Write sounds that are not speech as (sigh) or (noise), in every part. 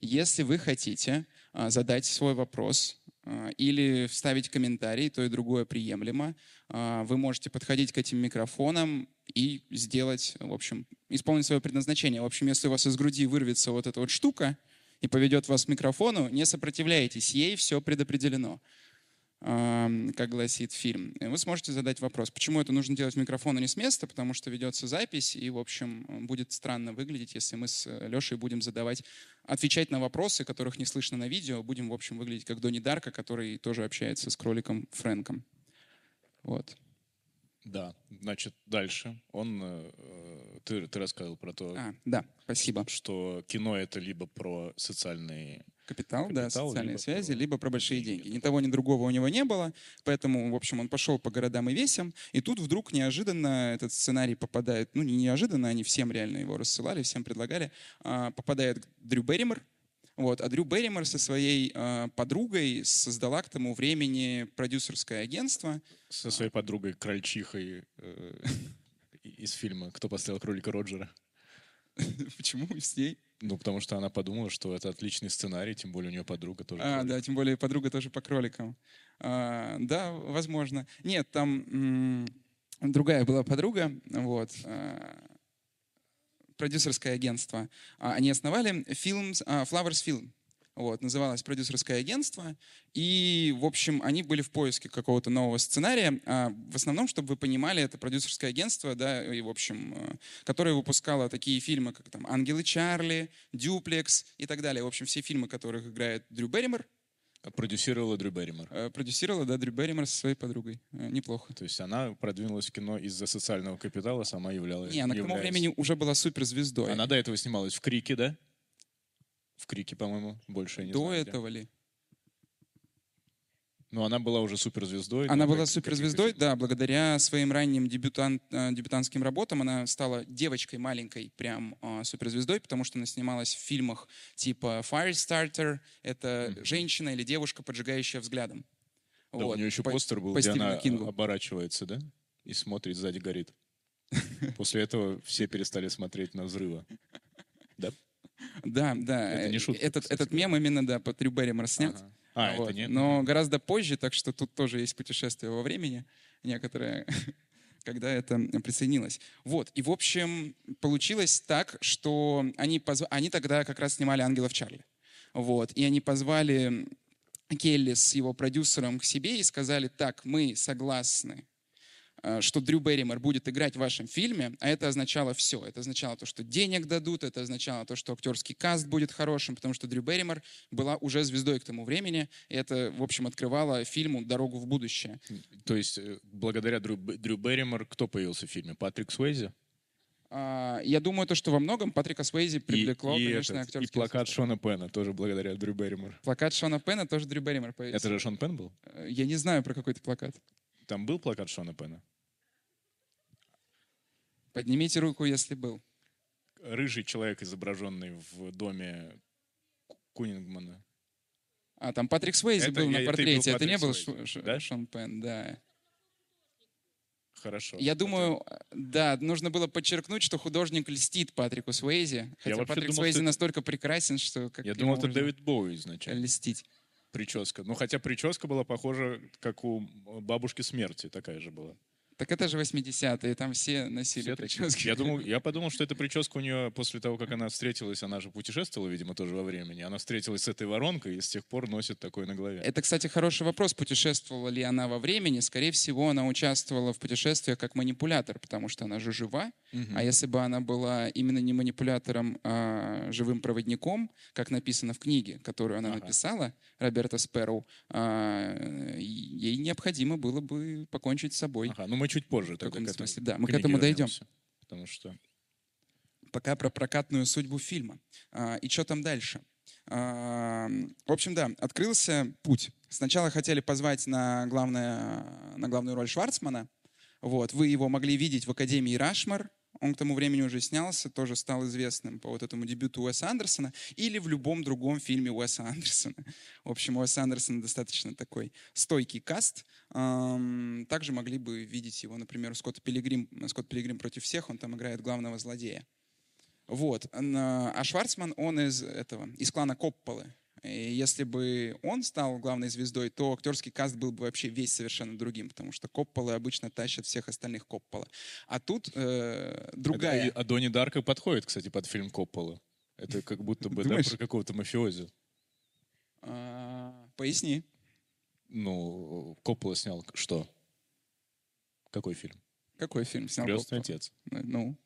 Если вы хотите а, задать свой вопрос а, или вставить комментарий, то и другое приемлемо, а, вы можете подходить к этим микрофонам и сделать, в общем, исполнить свое предназначение. В общем, если у вас из груди вырвется вот эта вот штука и поведет вас к микрофону, не сопротивляйтесь ей, все предопределено как гласит фильм. Вы сможете задать вопрос, почему это нужно делать в микрофон, а не с места, потому что ведется запись, и, в общем, будет странно выглядеть, если мы с Лешей будем задавать, отвечать на вопросы, которых не слышно на видео, будем, в общем, выглядеть как Донни Дарка, который тоже общается с кроликом Фрэнком. Вот. Да, значит, дальше. Он, э, ты, ты рассказывал про то, а, да, спасибо. что кино это либо про социальные Капитал, Капитал да, социальные либо связи, про... либо про большие деньги. Ни того, ни другого у него не было, поэтому, в общем, он пошел по городам и весям, и тут вдруг неожиданно этот сценарий попадает, ну, не неожиданно, они всем реально его рассылали, всем предлагали, а, попадает Дрю Берримор, вот. А Дрю Берримор со своей э, подругой создала к тому времени продюсерское агентство. Со своей подругой Крольчихой э, (laughs) из фильма «Кто поставил кролика Роджера». (laughs) Почему с ней? Ну, потому что она подумала, что это отличный сценарий, тем более у нее подруга тоже. А, кролик. да, тем более подруга тоже по кроликам. А, да, возможно. Нет, там другая была подруга, вот. А, продюсерское агентство. А, они основали фильм а, Flowers Film. Вот, называлось продюсерское агентство. И, в общем, они были в поиске какого-то нового сценария. А в основном, чтобы вы понимали, это продюсерское агентство, да, и, в общем, э, которое выпускало такие фильмы, как там «Ангелы Чарли», «Дюплекс» и так далее. В общем, все фильмы, которых играет Дрю Берримор, Продюсировала Дрю Берримор. Э, продюсировала, да, Дрю Берримор со своей подругой. Э, неплохо. То есть она продвинулась в кино из-за социального капитала, сама являлась... Не, она является... к тому времени уже была суперзвездой. Она до этого снималась в «Крике», да? В «Крике», по-моему, больше я не до знаю. До этого где. ли? Но она была уже суперзвездой. Она была суперзвездой, да, благодаря своим ранним дебютан, э, дебютантским работам она стала девочкой маленькой, прям э, суперзвездой, потому что она снималась в фильмах типа Firestarter, это mm-hmm. женщина или девушка, поджигающая взглядом. Да, вот, у нее еще по, постер был, по где она Кингу. оборачивается, да, и смотрит, сзади горит. (laughs) После этого все перестали смотреть на взрывы. Да? Да, да. Это не шутка. Этот, этот мем именно, да, по Трю Берримор снят. Ага. А, вот. это нет? Но гораздо позже, так что тут тоже есть путешествие во времени некоторое, (laughs) когда это присоединилось. Вот, и в общем получилось так, что они, позв... они тогда как раз снимали «Ангелов Чарли». Вот, и они позвали Келли с его продюсером к себе и сказали, так, мы согласны Э, что Дрю Берримор будет играть в вашем фильме, а это означало все. Это означало то, что денег дадут, это означало то, что актерский каст будет хорошим, потому что Дрю Берримор была уже звездой к тому времени, и это, в общем, открывало фильму дорогу в будущее. То есть, э, благодаря Дрю, Дрю Берримор кто появился в фильме? Патрик Суэйзи? А, я думаю, то, что во многом Патрика Суэйзи привлекло, и, и конечно, этот, актерский И плакат Шона Пена тоже благодаря Дрю Берримор. Плакат Шона Пена тоже Дрю Берримор появился. Это же Шон Пен был? Э, я не знаю про какой-то плакат. Там был плакат Шона Пена? Поднимите руку, если был. Рыжий человек, изображенный в доме Кунингмана. А, там Патрик Свейзи был я, на портрете. Это, не был Ш, да? Шон Пен, да. Хорошо. Я думаю, да, нужно было подчеркнуть, что художник льстит Патрику Свейзи. Хотя Патрик думал, Свейзи что... настолько прекрасен, что... Как я думал, это Дэвид Боуи изначально. Льстить. Прическа. Ну, хотя прическа была похожа, как у бабушки смерти, такая же была. Так это же 80-е, там все носили все прически. Я, думал, я подумал, что эта прическа у нее после того, как она встретилась, она же путешествовала, видимо, тоже во времени. Она встретилась с этой воронкой и с тех пор носит такой на голове. Это, кстати, хороший вопрос. Путешествовала ли она во времени? Скорее всего, она участвовала в путешествиях как манипулятор, потому что она же жива. Угу. А если бы она была именно не манипулятором, а живым проводником, как написано в книге, которую она ага. написала, Роберта Сперроу, а, ей необходимо было бы покончить с собой. Ага, ну мы чуть позже. В каком смысле, да. Мы к этому дойдем. Потому что... Пока про прокатную судьбу фильма. А, и что там дальше? А, в общем, да, открылся путь. Сначала хотели позвать на, главное, на главную роль Шварцмана. Вот. Вы его могли видеть в Академии Рашмар, он к тому времени уже снялся, тоже стал известным по вот этому дебюту Уэса Андерсона или в любом другом фильме Уэса Андерсона. (laughs) В общем, Уэс Андерсон достаточно такой стойкий каст. Также могли бы видеть его, например, Скотт Пилигрим, Скотт Пилигрим против всех, он там играет главного злодея. Вот. А Шварцман, он из этого, из клана Копполы. И если бы он стал главной звездой, то актерский каст был бы вообще весь совершенно другим, потому что Копполы обычно тащат всех остальных Коппола. А тут э, другая... А, а Донни Дарка подходит, кстати, под фильм Коппола. Это (laughs) как будто бы да, про какого-то мафиози. А, поясни. Ну, Коппола снял что? Какой фильм? Какой фильм снял Крестный Коппола? отец. Ну,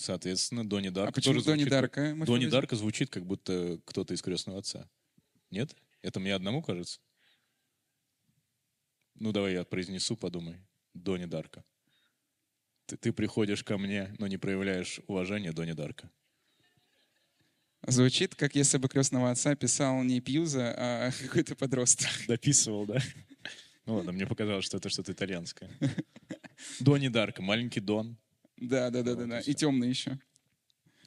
Соответственно, Донни Дарка а почему Донни Дарка? Как... Донни Дарка звучит, как будто кто-то из крестного отца. Нет? Это мне одному кажется? Ну, давай я произнесу, подумай. Донни Дарка. Ты, ты приходишь ко мне, но не проявляешь уважения Донни Дарка. Звучит, как если бы крестного отца писал не Пьюза, а (laughs) какой-то подросток. Дописывал, да? Ну ладно, мне показалось, что это что-то итальянское. Донни Дарка, маленький Дон. Да, да, да, да, да. И темный еще.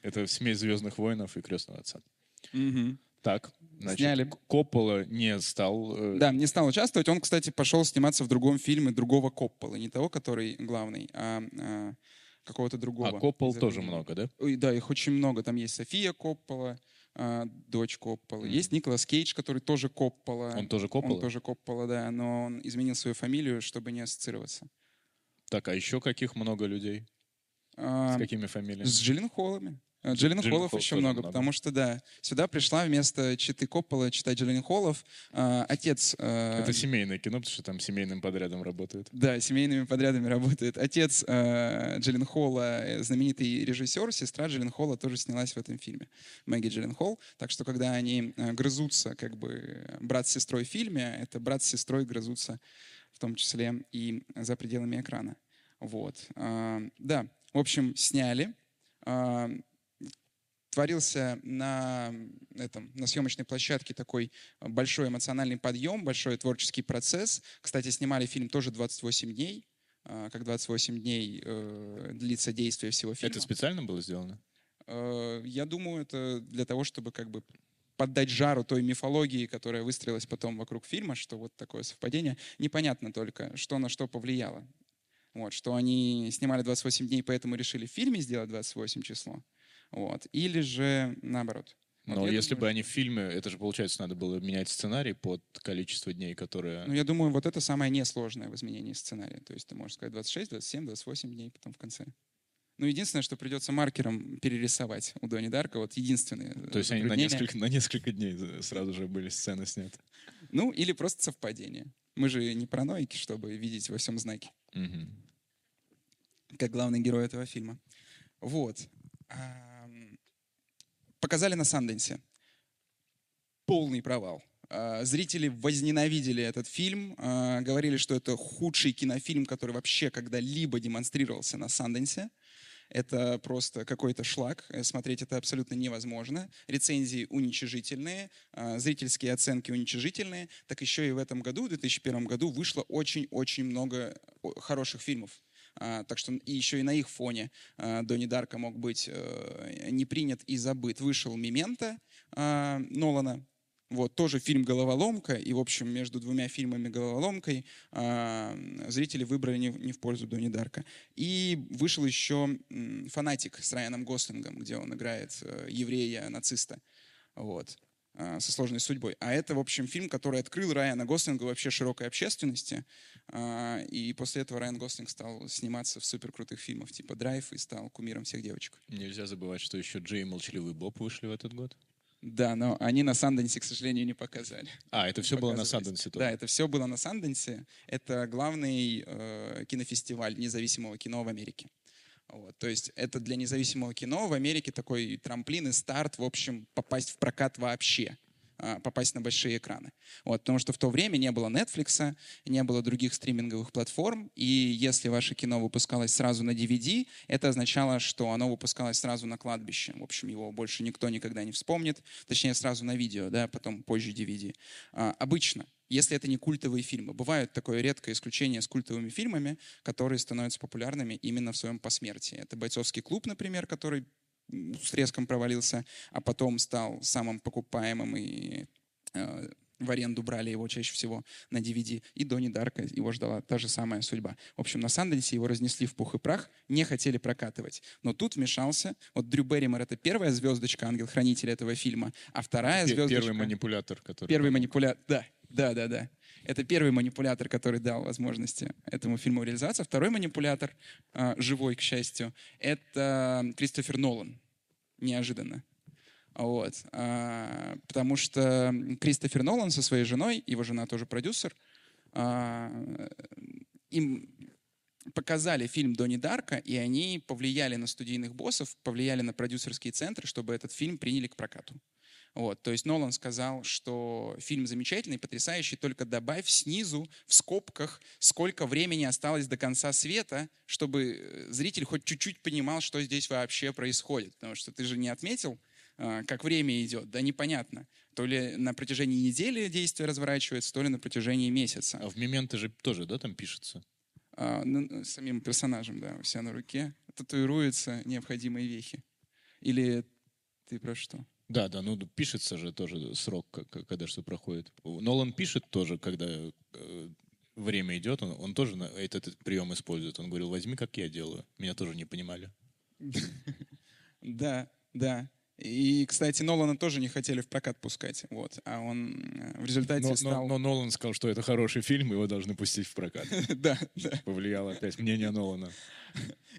Это смесь Звездных воинов и Крестного отца. Угу. Так, значит, Сняли. Коппола не стал... Э... Да, не стал участвовать. Он, кстати, пошел сниматься в другом фильме другого Коппола. Не того, который главный, а, а какого-то другого. А Коппол тоже много, да? Ой, да, их очень много. Там есть София Коппола, а, дочь Коппола. Mm. Есть Николас Кейдж, который тоже Коппола. Он тоже Коппола? Он тоже Коппола, да. Но он изменил свою фамилию, чтобы не ассоциироваться. Так, а еще каких много людей? А, с какими фамилиями? С Джилленхолами. Джиллин Холлов еще много, много, потому что, да, сюда пришла вместо Читы Коппола читать Джиллин Холлов э, отец... Э, Это семейное кино, потому что там семейным подрядом работает. Да, семейными подрядами работает. Отец э, Джиллин Холла, э, знаменитый режиссер, сестра Джиллин Холла тоже снялась в этом фильме, Мэгги Джиллин Холл. Так что, когда они э, грызутся, как бы, брат с сестрой в фильме, это брат с сестрой грызутся в том числе и за пределами экрана. Вот. Э, да, в общем, сняли. Творился на, этом, на съемочной площадке такой большой эмоциональный подъем, большой творческий процесс. Кстати, снимали фильм тоже 28 дней, а, как 28 дней э, длится действие всего фильма. Это специально было сделано? Э, я думаю, это для того, чтобы как бы поддать жару той мифологии, которая выстроилась потом вокруг фильма, что вот такое совпадение. Непонятно только, что на что повлияло. Вот, что они снимали 28 дней, поэтому решили в фильме сделать 28 число. Вот. Или же наоборот. Вот Но если думаю, бы они в фильме, это же, получается, надо было менять сценарий под количество дней, которые... Ну, я думаю, вот это самое несложное в изменении сценария. То есть ты можешь сказать 26, 27, 28 дней потом в конце. Ну, единственное, что придется маркером перерисовать у Дони Дарка, вот единственное. То есть они на несколько, на несколько дней сразу же были сцены сняты? Ну, или просто совпадение. Мы же не параноики, чтобы видеть во всем знаки. Угу. Как главный герой этого фильма. Вот. Показали на Санденсе. Полный провал. А, зрители возненавидели этот фильм, а, говорили, что это худший кинофильм, который вообще когда-либо демонстрировался на Санденсе. Это просто какой-то шлак. Э, смотреть это абсолютно невозможно. Рецензии уничижительные, а, зрительские оценки уничижительные. Так еще и в этом году, в 2001 году, вышло очень-очень много хороших фильмов. А, так что и еще и на их фоне а, Донни Дарка мог быть э, не принят и забыт. Вышел «Мемента» а, Нолана, вот, тоже фильм «Головоломка», и, в общем, между двумя фильмами «Головоломкой» э, зрители выбрали не, не в пользу Донни Дарка. И вышел еще «Фанатик» с Райаном Гослингом, где он играет э, еврея-нациста. Вот. А, со сложной судьбой. А это, в общем, фильм, который открыл Райана Гослинга вообще широкой общественности. А, и после этого Райан Гослинг стал сниматься в суперкрутых фильмах типа «Драйв» и стал кумиром всех девочек. Нельзя забывать, что еще Джей и Молчаливый Боб вышли в этот год. Да, но они на Санденсе, к сожалению, не показали. А, это все было на Санденсе? Да, это все было на Санденсе. Это главный э, кинофестиваль независимого кино в Америке. Вот, то есть это для независимого кино в Америке такой трамплин и старт, в общем, попасть в прокат вообще а, попасть на большие экраны. Вот, потому что в то время не было Netflix, не было других стриминговых платформ, и если ваше кино выпускалось сразу на DVD, это означало, что оно выпускалось сразу на кладбище. В общем, его больше никто никогда не вспомнит, точнее, сразу на видео, да, потом позже DVD. А, обычно если это не культовые фильмы. Бывают такое редкое исключение с культовыми фильмами, которые становятся популярными именно в своем посмертии. Это «Бойцовский клуб», например, который с резком провалился, а потом стал самым покупаемым и э, в аренду брали его чаще всего на DVD. И Донни Дарка его ждала та же самая судьба. В общем, на Санденсе его разнесли в пух и прах, не хотели прокатывать. Но тут вмешался, вот Дрю Берримор — это первая звездочка, ангел-хранитель этого фильма, а вторая звездочка... Первый манипулятор, который... Первый манипулятор, да, да, да, да. Это первый манипулятор, который дал возможности этому фильму реализоваться. Второй манипулятор, а, живой, к счастью, это Кристофер Нолан. Неожиданно. Вот. А, потому что Кристофер Нолан со своей женой, его жена тоже продюсер, а, им показали фильм Донни Дарка, и они повлияли на студийных боссов, повлияли на продюсерские центры, чтобы этот фильм приняли к прокату. Вот, то есть Нолан сказал, что фильм замечательный, потрясающий, только добавь снизу в скобках, сколько времени осталось до конца света, чтобы зритель хоть чуть-чуть понимал, что здесь вообще происходит. Потому что ты же не отметил, а, как время идет, да непонятно. То ли на протяжении недели действие разворачивается, то ли на протяжении месяца. А в моменты же тоже, да, там пишется? А, ну, самим персонажем, да, у себя на руке татуируются необходимые вехи. Или ты про что? Да, да, ну пишется же тоже срок, когда что проходит. Нолан пишет тоже, когда э, время идет, он, он тоже этот, этот прием использует. Он говорил, возьми, как я делаю. Меня тоже не понимали. (laughs) Да, да. И, кстати, Нолана тоже не хотели в прокат пускать, вот, а он э, в результате но, стал... Но, но Нолан сказал, что это хороший фильм, его должны пустить в прокат. (laughs) Да, да. Повлияло опять мнение Нолана.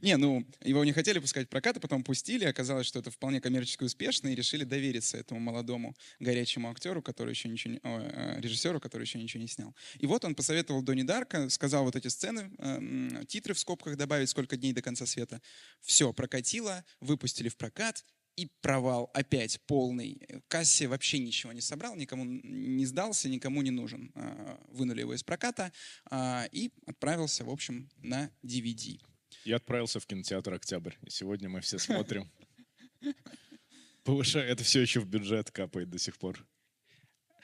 Не, ну, его не хотели пускать в прокат, а потом пустили, оказалось, что это вполне коммерчески успешно, и решили довериться этому молодому горячему актеру, который еще ничего не... О, э, режиссеру, который еще ничего не снял. И вот он посоветовал Донни Дарка, сказал вот эти сцены, э, титры в скобках добавить, сколько дней до конца света. Все, прокатило, выпустили в прокат, и провал опять полный. Касси вообще ничего не собрал, никому не сдался, никому не нужен. А, вынули его из проката а, и отправился, в общем, на DVD. Я отправился в кинотеатр «Октябрь», и сегодня мы все смотрим. Повышая, это все еще в бюджет капает до сих пор.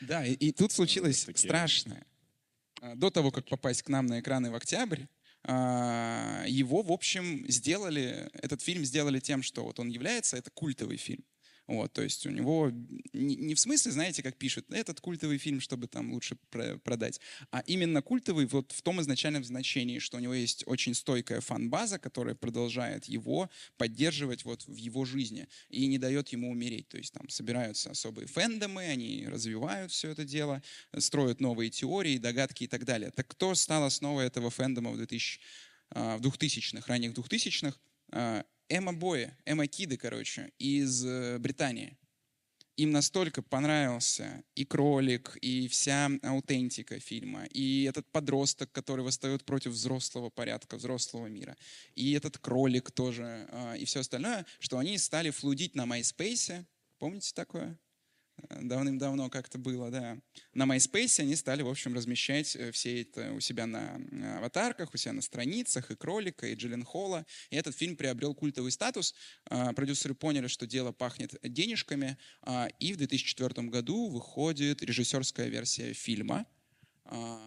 Да, и, и тут случилось страшное. А, до того, как попасть к нам на экраны в «Октябрь», его, в общем, сделали, этот фильм сделали тем, что вот он является, это культовый фильм. Вот, то есть у него не, не в смысле, знаете, как пишут, этот культовый фильм, чтобы там лучше про продать, а именно культовый вот в том изначальном значении, что у него есть очень стойкая фан-база, которая продолжает его поддерживать вот в его жизни и не дает ему умереть. То есть там собираются особые фэндомы, они развивают все это дело, строят новые теории, догадки и так далее. Так кто стал основой этого фэндома в 2000 а, 2000-х, ранних 2000-х? Эмма Боя, Эмма Киды, короче, из э, Британии. Им настолько понравился и кролик, и вся аутентика фильма, и этот подросток, который восстает против взрослого порядка, взрослого мира, и этот кролик тоже, а, и все остальное, что они стали флудить на MySpace. Помните такое? Давным-давно как-то было, да. На MySpace они стали, в общем, размещать э, все это у себя на аватарках, у себя на страницах, и Кролика, и Джиллен Холла. И этот фильм приобрел культовый статус. А, продюсеры поняли, что дело пахнет денежками, а, и в 2004 году выходит режиссерская версия фильма, а,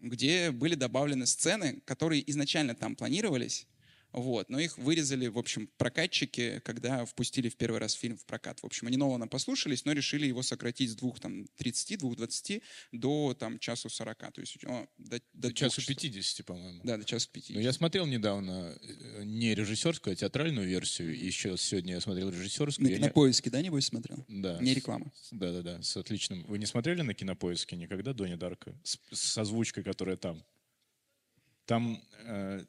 где были добавлены сцены, которые изначально там планировались, вот. Но их вырезали, в общем, прокатчики, когда впустили в первый раз фильм в прокат. В общем, они Нолана послушались, но решили его сократить с двух там, 30, 2.20 до там, часу 40. То есть, о, до, до, до часу 50, по-моему. Да, до часу 50. Но я смотрел недавно э, не режиссерскую, а театральную версию. Еще сегодня я смотрел режиссерскую. На кинопоиске, не... да, небось, смотрел? Да. Не реклама. Да-да-да, с отличным. Вы не смотрели на кинопоиске никогда Дони Дарка? С, с озвучкой, которая там. Там э,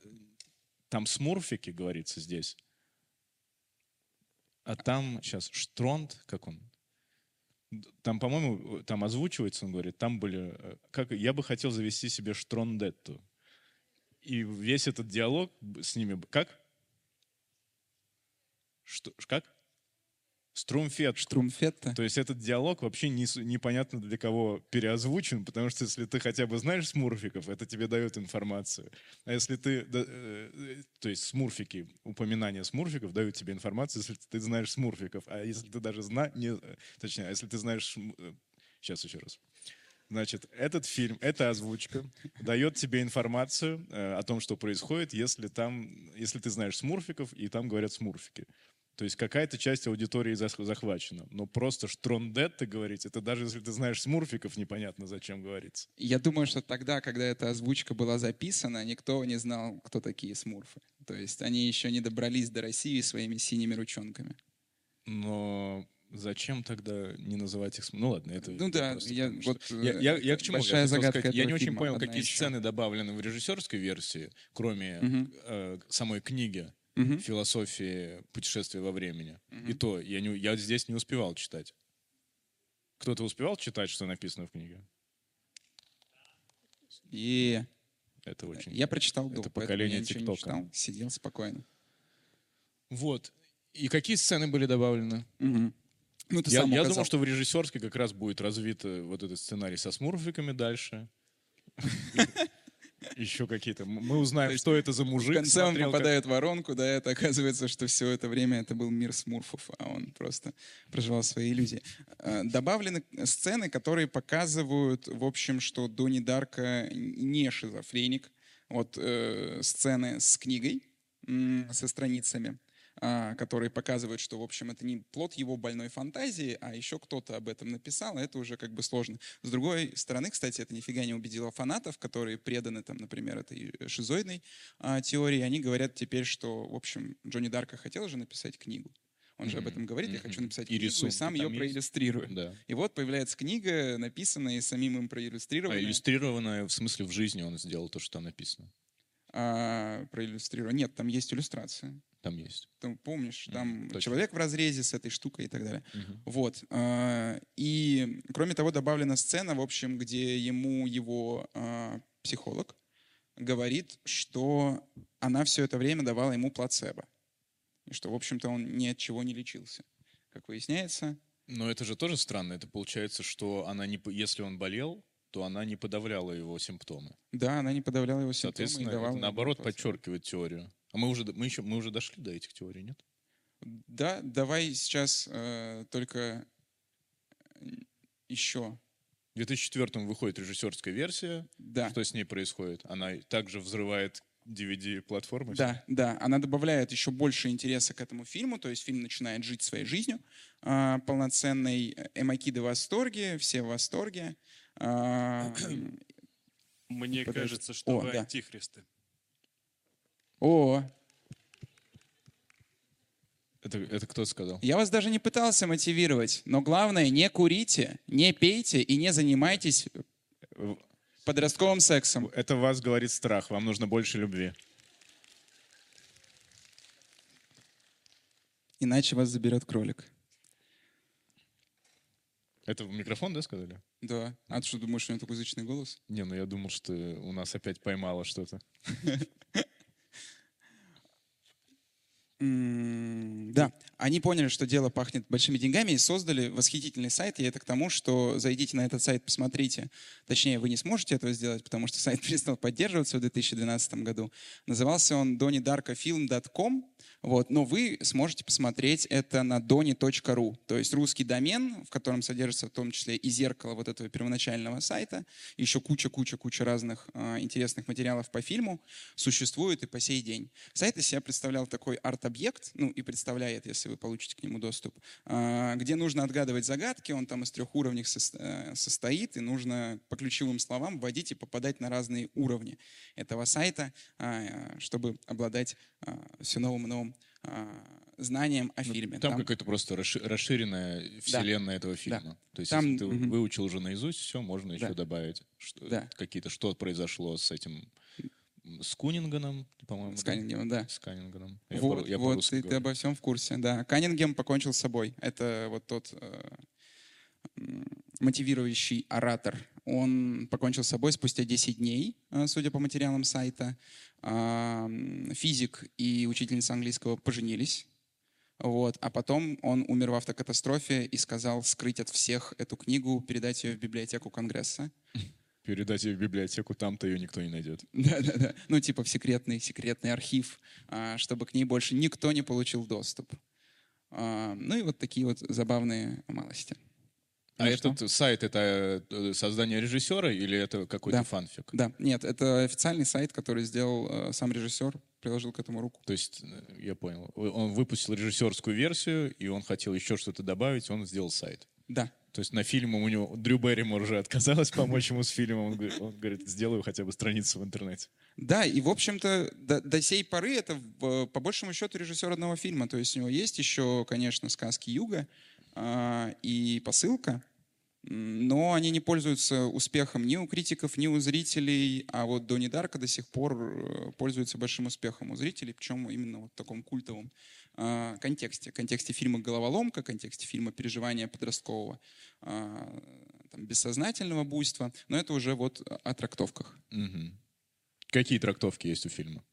там смурфики, говорится здесь. А там сейчас Штронд, как он? Там, по-моему, там озвучивается, он говорит, там были... Э, как, я бы хотел завести себе Штрондетту. И весь этот диалог с ними... Как? Что, как? Струмфет. Струмфетта. То есть этот диалог вообще не, непонятно для кого переозвучен, потому что если ты хотя бы знаешь смурфиков, это тебе дает информацию. А если ты... Да, э, то есть смурфики, упоминания смурфиков дают тебе информацию, если ты знаешь смурфиков. А если ты даже знаешь... Точнее, а если ты знаешь... Э, сейчас еще раз. Значит, этот фильм, эта озвучка дает тебе информацию э, о том, что происходит, если там, если ты знаешь смурфиков, и там говорят смурфики. То есть какая-то часть аудитории зах- захвачена. Но просто штрондетты говорить, это даже если ты знаешь смурфиков, непонятно, зачем говорится. Я думаю, что тогда, когда эта озвучка была записана, никто не знал, кто такие смурфы. То есть они еще не добрались до России своими синими ручонками. Но зачем тогда не называть их... Ну ладно, это... Ну да, я потому что- вот, Я, э, я- я к чему? Я большая хотел загадка сказать, я не очень понял, какие из сцены добавлены в режиссерской версии, кроме Мгм. э, самой книги Мгм. «Философии путешествия во времени». Мгм. И то, я, не, я здесь не успевал читать. Кто-то успевал читать, что написано в книге? И Это очень... я прочитал до, это поколение я ничего не ТикТока. сидел спокойно. Вот. И какие сцены были добавлены? Мгм. Ну, ты Я, сам я указал. думал, что в режиссерской как раз будет развит э, вот этот сценарий со смурфиками дальше. (laughs) Еще какие-то. Мы узнаем, что это за В мужик. конце он попадает в воронку, да, это оказывается, что все это время это был мир смурфов, а он просто проживал свои иллюзии. Э, Добавлены сцены, которые показывают, в общем, что Донни Дарка не шизофреник. Вот э, сцены с книгой, со страницами, которые показывают, что, в общем, это не плод его больной фантазии, а еще кто-то об этом написал, а это уже как бы сложно. С другой стороны, кстати, это нифига не убедило фанатов, которые преданы, там, например, этой шизоидной а, теории. Они говорят теперь, что, в общем, Джонни Дарка хотел же написать книгу. Он же об этом говорит, я хочу написать И книгу, и рисунки сам ее есть? проиллюстрирую. Да. И вот появляется книга, написанная и самим им А проиллюстрированная. иллюстрированное, в смысле, в жизни он сделал то, что там написано. А, проиллюстрированная. Нет, там есть иллюстрация. Там есть. Ты помнишь, там точно. человек в разрезе с этой штукой и так далее. Мгм. Вот. а, И, кроме того, добавлена сцена, в общем, где ему его а, психолог говорит, что она все это время давала ему плацебо. И что, в общем-то, он ни от чего не лечился. Как выясняется, Но это же тоже странно. Это получается, что она не, если он болел, то она не подавляла его симптомы. да, она не подавляла его симптомы и Соответственно, давала это, ему наоборот подчеркивает теорию. А мы уже, мы еще, мы уже дошли до этих теорий, нет? Да, давай сейчас э, только э, еще. В 2004 выходит режиссерская версия. Да. Что с ней происходит? Она также взрывает DVD-платформы? Да, да, она добавляет еще больше интереса к этому фильму, то есть фильм начинает жить своей жизнью а, полноценной. Эмакиды в восторге, все в восторге. А, Мне Подожди. кажется, что О, вы да. антихристы. О, Это, это кто сказал? я вас даже не пытался мотивировать, но главное, не курите, не пейте и не занимайтесь подростковым сексом. Это вас говорит страх. Вам нужно больше любви. Иначе вас заберет кролик. Это в микрофон, да, сказали? Да. А ты что, думаешь, что у него такой язычный голос? Не, ну я думал, что у нас опять поймало что-то. Да, они поняли, что дело пахнет большими деньгами и создали восхитительный сайт. И это к тому, что зайдите на этот сайт, посмотрите. Точнее, вы не сможете этого сделать, потому что (laughs) сайт перестал поддерживаться в 2012 году. Назывался он donnydarkofilm.com. Вот, но вы сможете посмотреть это на donny.ru, то есть русский домен, в котором содержится в том числе и зеркало вот этого первоначального сайта, еще куча-куча-куча разных а, интересных материалов по фильму существует и по сей день. Сайт из себя представлял такой арт-объект, ну и представляет, если вы получите к нему доступ, а, где нужно отгадывать загадки, он там из трех уровней э, состоит, и нужно по ключевым словам вводить и попадать на разные уровни этого сайта, а, чтобы обладать а, все новым и новым знанием о фильме. Ну, Там, какая-то просто расши- расширенная вселенная этого фильма. То есть, Там, если ты мгм. выучил уже наизусть, все, можно еще Да. добавить. Что, Да. Какие-то, что произошло с этим, с Кунинганом, по-моему. с да? Каннингемом, да. С Каннинганом. Я вот, по- я вот ты говорю. обо всем в курсе, да. Каннингем покончил с собой. Это вот тот э, мотивирующий оратор. Он покончил с собой спустя 10 дней, э, судя по материалам сайта. А, Физик и учительница английского поженились. Вот. А потом он умер в автокатастрофе и сказал скрыть от всех эту книгу, передать ее в библиотеку Конгресса. (laughs) Передать ее в библиотеку, там-то ее никто не найдет. (laughs) Да-да-да. Ну, типа в секретный, секретный архив, а, чтобы к ней больше никто не получил доступ. А, Ну и вот такие вот забавные малости. А Ну что? этот сайт это э, создание режиссера или это какой-то Да. фанфик? Да, нет, это официальный сайт, который сделал э, сам режиссер, приложил к этому руку. То есть, э, я понял, он выпустил режиссерскую версию, и он хотел еще что-то добавить, он сделал сайт. Да. То есть на фильм у него Дрю Берримор уже отказалась помочь ему с фильмом. Он, говорит- он говорит, сделаю хотя бы страницу в интернете. Да, и, в общем-то, до, до сей поры это, по большему счету, режиссер одного фильма. То есть у него есть еще, конечно, «Сказки Юга» и «Посылка», но они не пользуются успехом ни у критиков, ни у зрителей, а вот «Донни Дарка» до сих пор э, пользуется большим успехом у зрителей, причем именно вот в таком культовом а, контексте. контексте фильма «Головоломка», контексте фильма «Переживания подросткового», а, там, бессознательного буйства, но это уже вот о трактовках. Мгм. Какие трактовки есть у фильма?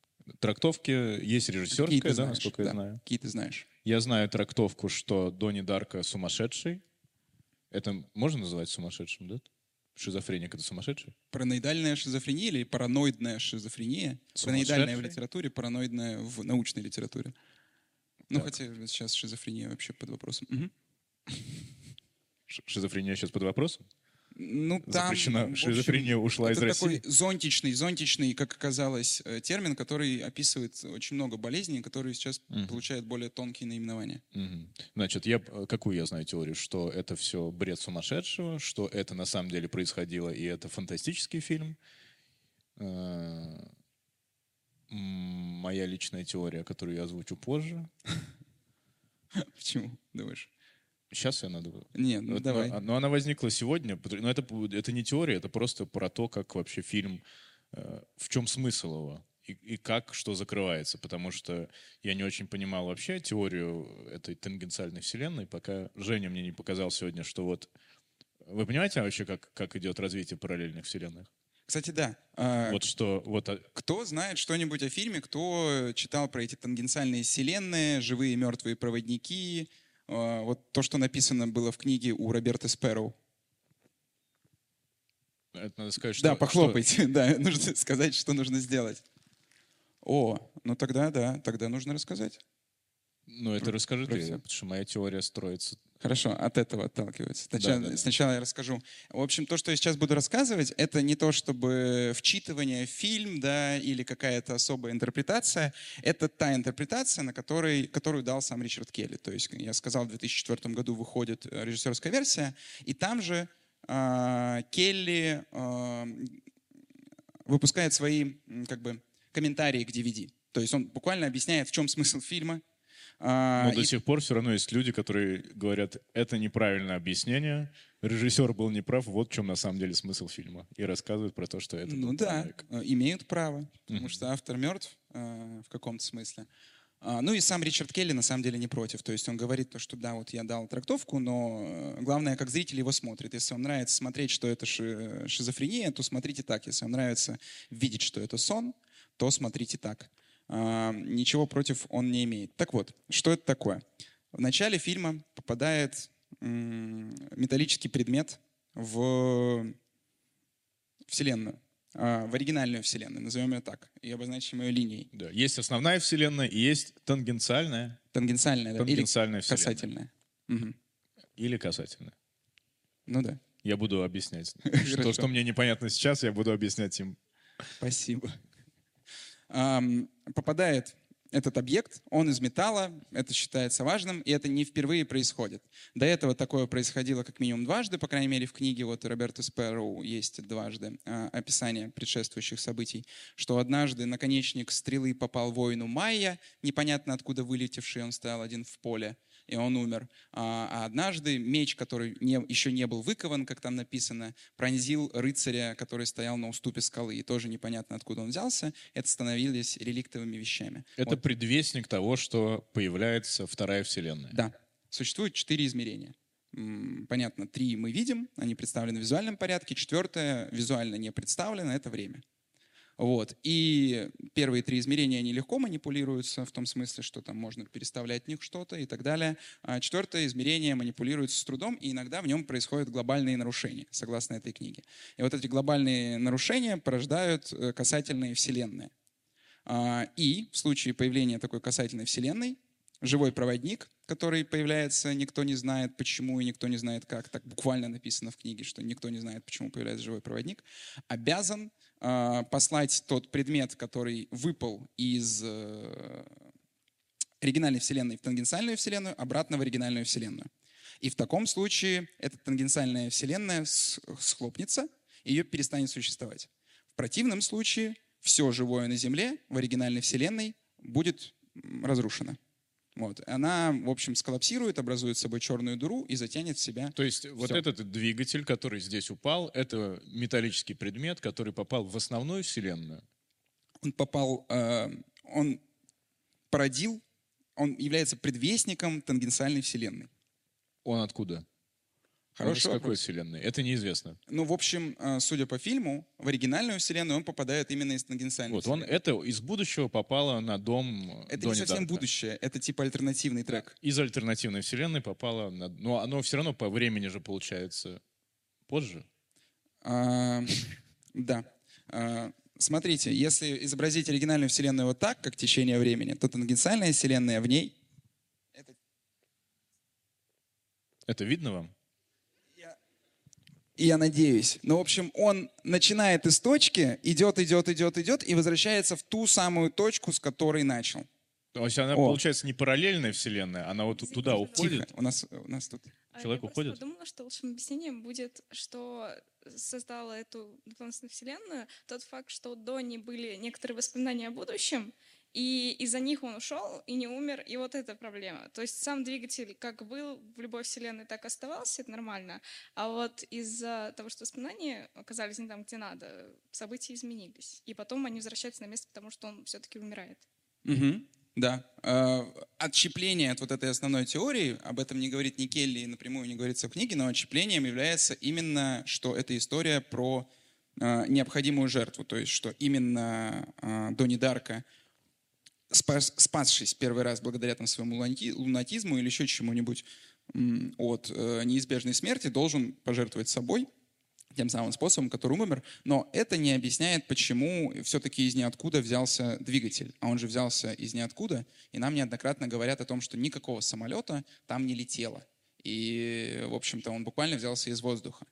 Трактовки есть Какие режиссерская, ты да, знаешь, насколько я да, знаю. Какие ты знаешь? Я знаю трактовку, что Донни Дарка сумасшедший. Это можно называть сумасшедшим, да? Шизофреник — это сумасшедший? Параноидальная шизофрения или параноидная шизофрения? Параноидальная в литературе, параноидная в научной литературе. Ну, Так. хотя сейчас шизофрения вообще под вопросом. Ш- Шизофрения сейчас под вопросом? Ну, там, Запрещена. Шизофрения ушла из это такой России? зонтичный, зонтичный, как оказалось, э, термин, который описывает очень много болезней, которые сейчас Мгм. получают более тонкие наименования. Мгм. Значит, я э, какую я знаю теорию, что это все бред сумасшедшего, что это на самом деле происходило, и это фантастический фильм. Э, Моя личная теория, которую я озвучу позже. (laughs) Почему, думаешь? Сейчас я надо. Не, ну Вот, давай. Но, но она возникла сегодня, но это, бу- это не теория, это просто про то, как вообще фильм, э, в чем смысл его и, и как что закрывается, потому что я не очень понимал вообще теорию этой тангенциальной вселенной, пока Женя мне не показал сегодня, что вот вы понимаете вообще, как, как идет развитие параллельных вселенных? Кстати, да. а, Вот что, вот а, Кто знает что-нибудь о фильме, кто читал про эти тангенциальные вселенные, живые и мертвые проводники, вот то, что написано было в книге у Роберта Спэроу. это надо сказать, что... да, что- похлопайте, (laughs) да, нужно сказать, что нужно сделать. О, ну тогда да, тогда нужно рассказать. Ну, это расскажи про ты, потому что моя теория строится... Хорошо, от этого отталкивается. Сначала, да, да. сначала я расскажу. В общем, то, что я сейчас буду рассказывать, это не то чтобы вчитывание в фильм, да, или какая-то особая интерпретация. Это та интерпретация, на которой, которую дал сам Ричард Келли. То есть, я сказал, в 2004 году выходит э, режиссерская версия, и там же а, Келли а, выпускает свои как бы комментарии к DVD. То есть он буквально объясняет, в чем смысл фильма. А, Но до и- сих пор все равно есть люди, которые говорят, это неправильное объяснение, режиссер был неправ, вот в чем на самом деле смысл фильма. И рассказывают про то, что это Ну да, параноик. э, имеют право, потому Мгм. что автор мертв э, в каком-то смысле. А, Ну и сам Ричард Келли на самом деле не против. То есть он говорит то, что да, вот я дал трактовку, но э, главное, как зритель его смотрит. Если вам нравится смотреть, что это ши- шизофрения, то смотрите так. Если вам нравится видеть, что это сон, то смотрите так. А, Ничего против он не имеет. Так вот, что это такое? В начале фильма попадает металлический предмет в Вселенную, а, в оригинальную Вселенную, назовем ее так, и обозначим ее линией. Да. Есть основная вселенная и есть тангенциальная Тангенциальная, да, или Тангенциальная вселенная. касательная. Мгм. или касательная. Ну да, Я буду объяснять. (laughs) То, что мне непонятно сейчас, я буду объяснять им. спасибо. Попадает этот объект, он из металла, это считается важным, и это не впервые происходит. До этого такое происходило как минимум дважды, по крайней мере, в книге вот Роберта Спэроу есть дважды а, описание предшествующих событий, что однажды наконечник стрелы попал воину Майя, непонятно откуда вылетевший, он стоял один в поле, и он умер. А а однажды меч, который не- еще не был выкован, как там написано, пронзил рыцаря, который стоял на уступе скалы, и тоже непонятно откуда он взялся. Это становились реликтовыми вещами. Это Вот. предвестник того, что появляется вторая вселенная. Да. Существует четыре измерения. Понятно, три мы видим, они представлены в визуальном порядке. Четвертое визуально не представлено, это время. Вот. И первые три измерения, они легко манипулируются, в том смысле, что там можно переставлять в них что-то и так далее. А четвертое измерение манипулируется с трудом, и иногда в нем происходят глобальные нарушения, согласно этой книге. И вот эти глобальные нарушения порождают э, касательные вселенные. А, И в случае появления такой касательной вселенной живой проводник, который появляется, никто не знает почему и никто не знает как. Так буквально написано в книге, что никто не знает, почему появляется живой проводник. Обязан послать тот предмет, который выпал из э, оригинальной вселенной в тангенциальную вселенную, обратно в оригинальную вселенную. И в таком случае эта тангенциальная вселенная схлопнется, и ее перестанет существовать. В противном случае все живое на Земле в оригинальной вселенной будет разрушено. Вот. Она, в общем, сколлапсирует, образует собой черную дыру и затянет в себя. То есть все. вот этот двигатель, который здесь упал, это металлический предмет, который попал в основную Вселенную? Он попал, э, он породил, он является предвестником тангенциальной Вселенной. Он откуда? Хороший из какой вселенной? Это неизвестно. Ну, в общем, э, судя по фильму, в оригинальную вселенную он попадает именно из тангенциальной Вот, вселенной. он это из будущего попало на дом Это Донни не совсем Дарка. будущее, это типа альтернативный трек. Из альтернативной вселенной попало на... Но оно все равно по времени же получается позже. А, да. А, смотрите, если изобразить оригинальную вселенную вот так, как течение времени, то тангенциальная вселенная в ней... Это, Это видно вам? Я надеюсь. Ну, в общем, он начинает из точки, идет, идет, идет, идет, и возвращается в ту самую точку, с которой начал. То есть она, О. получается, не параллельная вселенная, она вот Извините, туда уходит. Тихо, у нас, у нас тут... А Человек я уходит? подумала, что лучшим объяснением будет, что создала эту дополнительную вселенную тот факт, что у Донни были некоторые воспоминания о будущем, и из-за них он ушел и не умер, и вот эта проблема. То есть сам двигатель как был в любой вселенной, так оставался, это нормально. А вот из-за того, что воспоминания оказались не там, где надо, события изменились. И потом они возвращаются на место, потому что он все-таки умирает. Мгм. Да. Э, Отщепление от вот этой основной теории, об этом не говорит ни Келли напрямую не говорится в книге, но отщеплением является именно, что это история про э, необходимую жертву, то есть что именно э, Донни Дарка, спас- спасшись первый раз благодаря там, своему лунати- лунатизму или еще чему-нибудь от э, неизбежной смерти, должен пожертвовать собой, тем самым способом, которым умер. Но это не объясняет, почему все-таки из ниоткуда взялся двигатель. А он же взялся из ниоткуда, и нам неоднократно говорят о том, что никакого самолета там не летело. И, в общем-то, он буквально взялся из воздуха.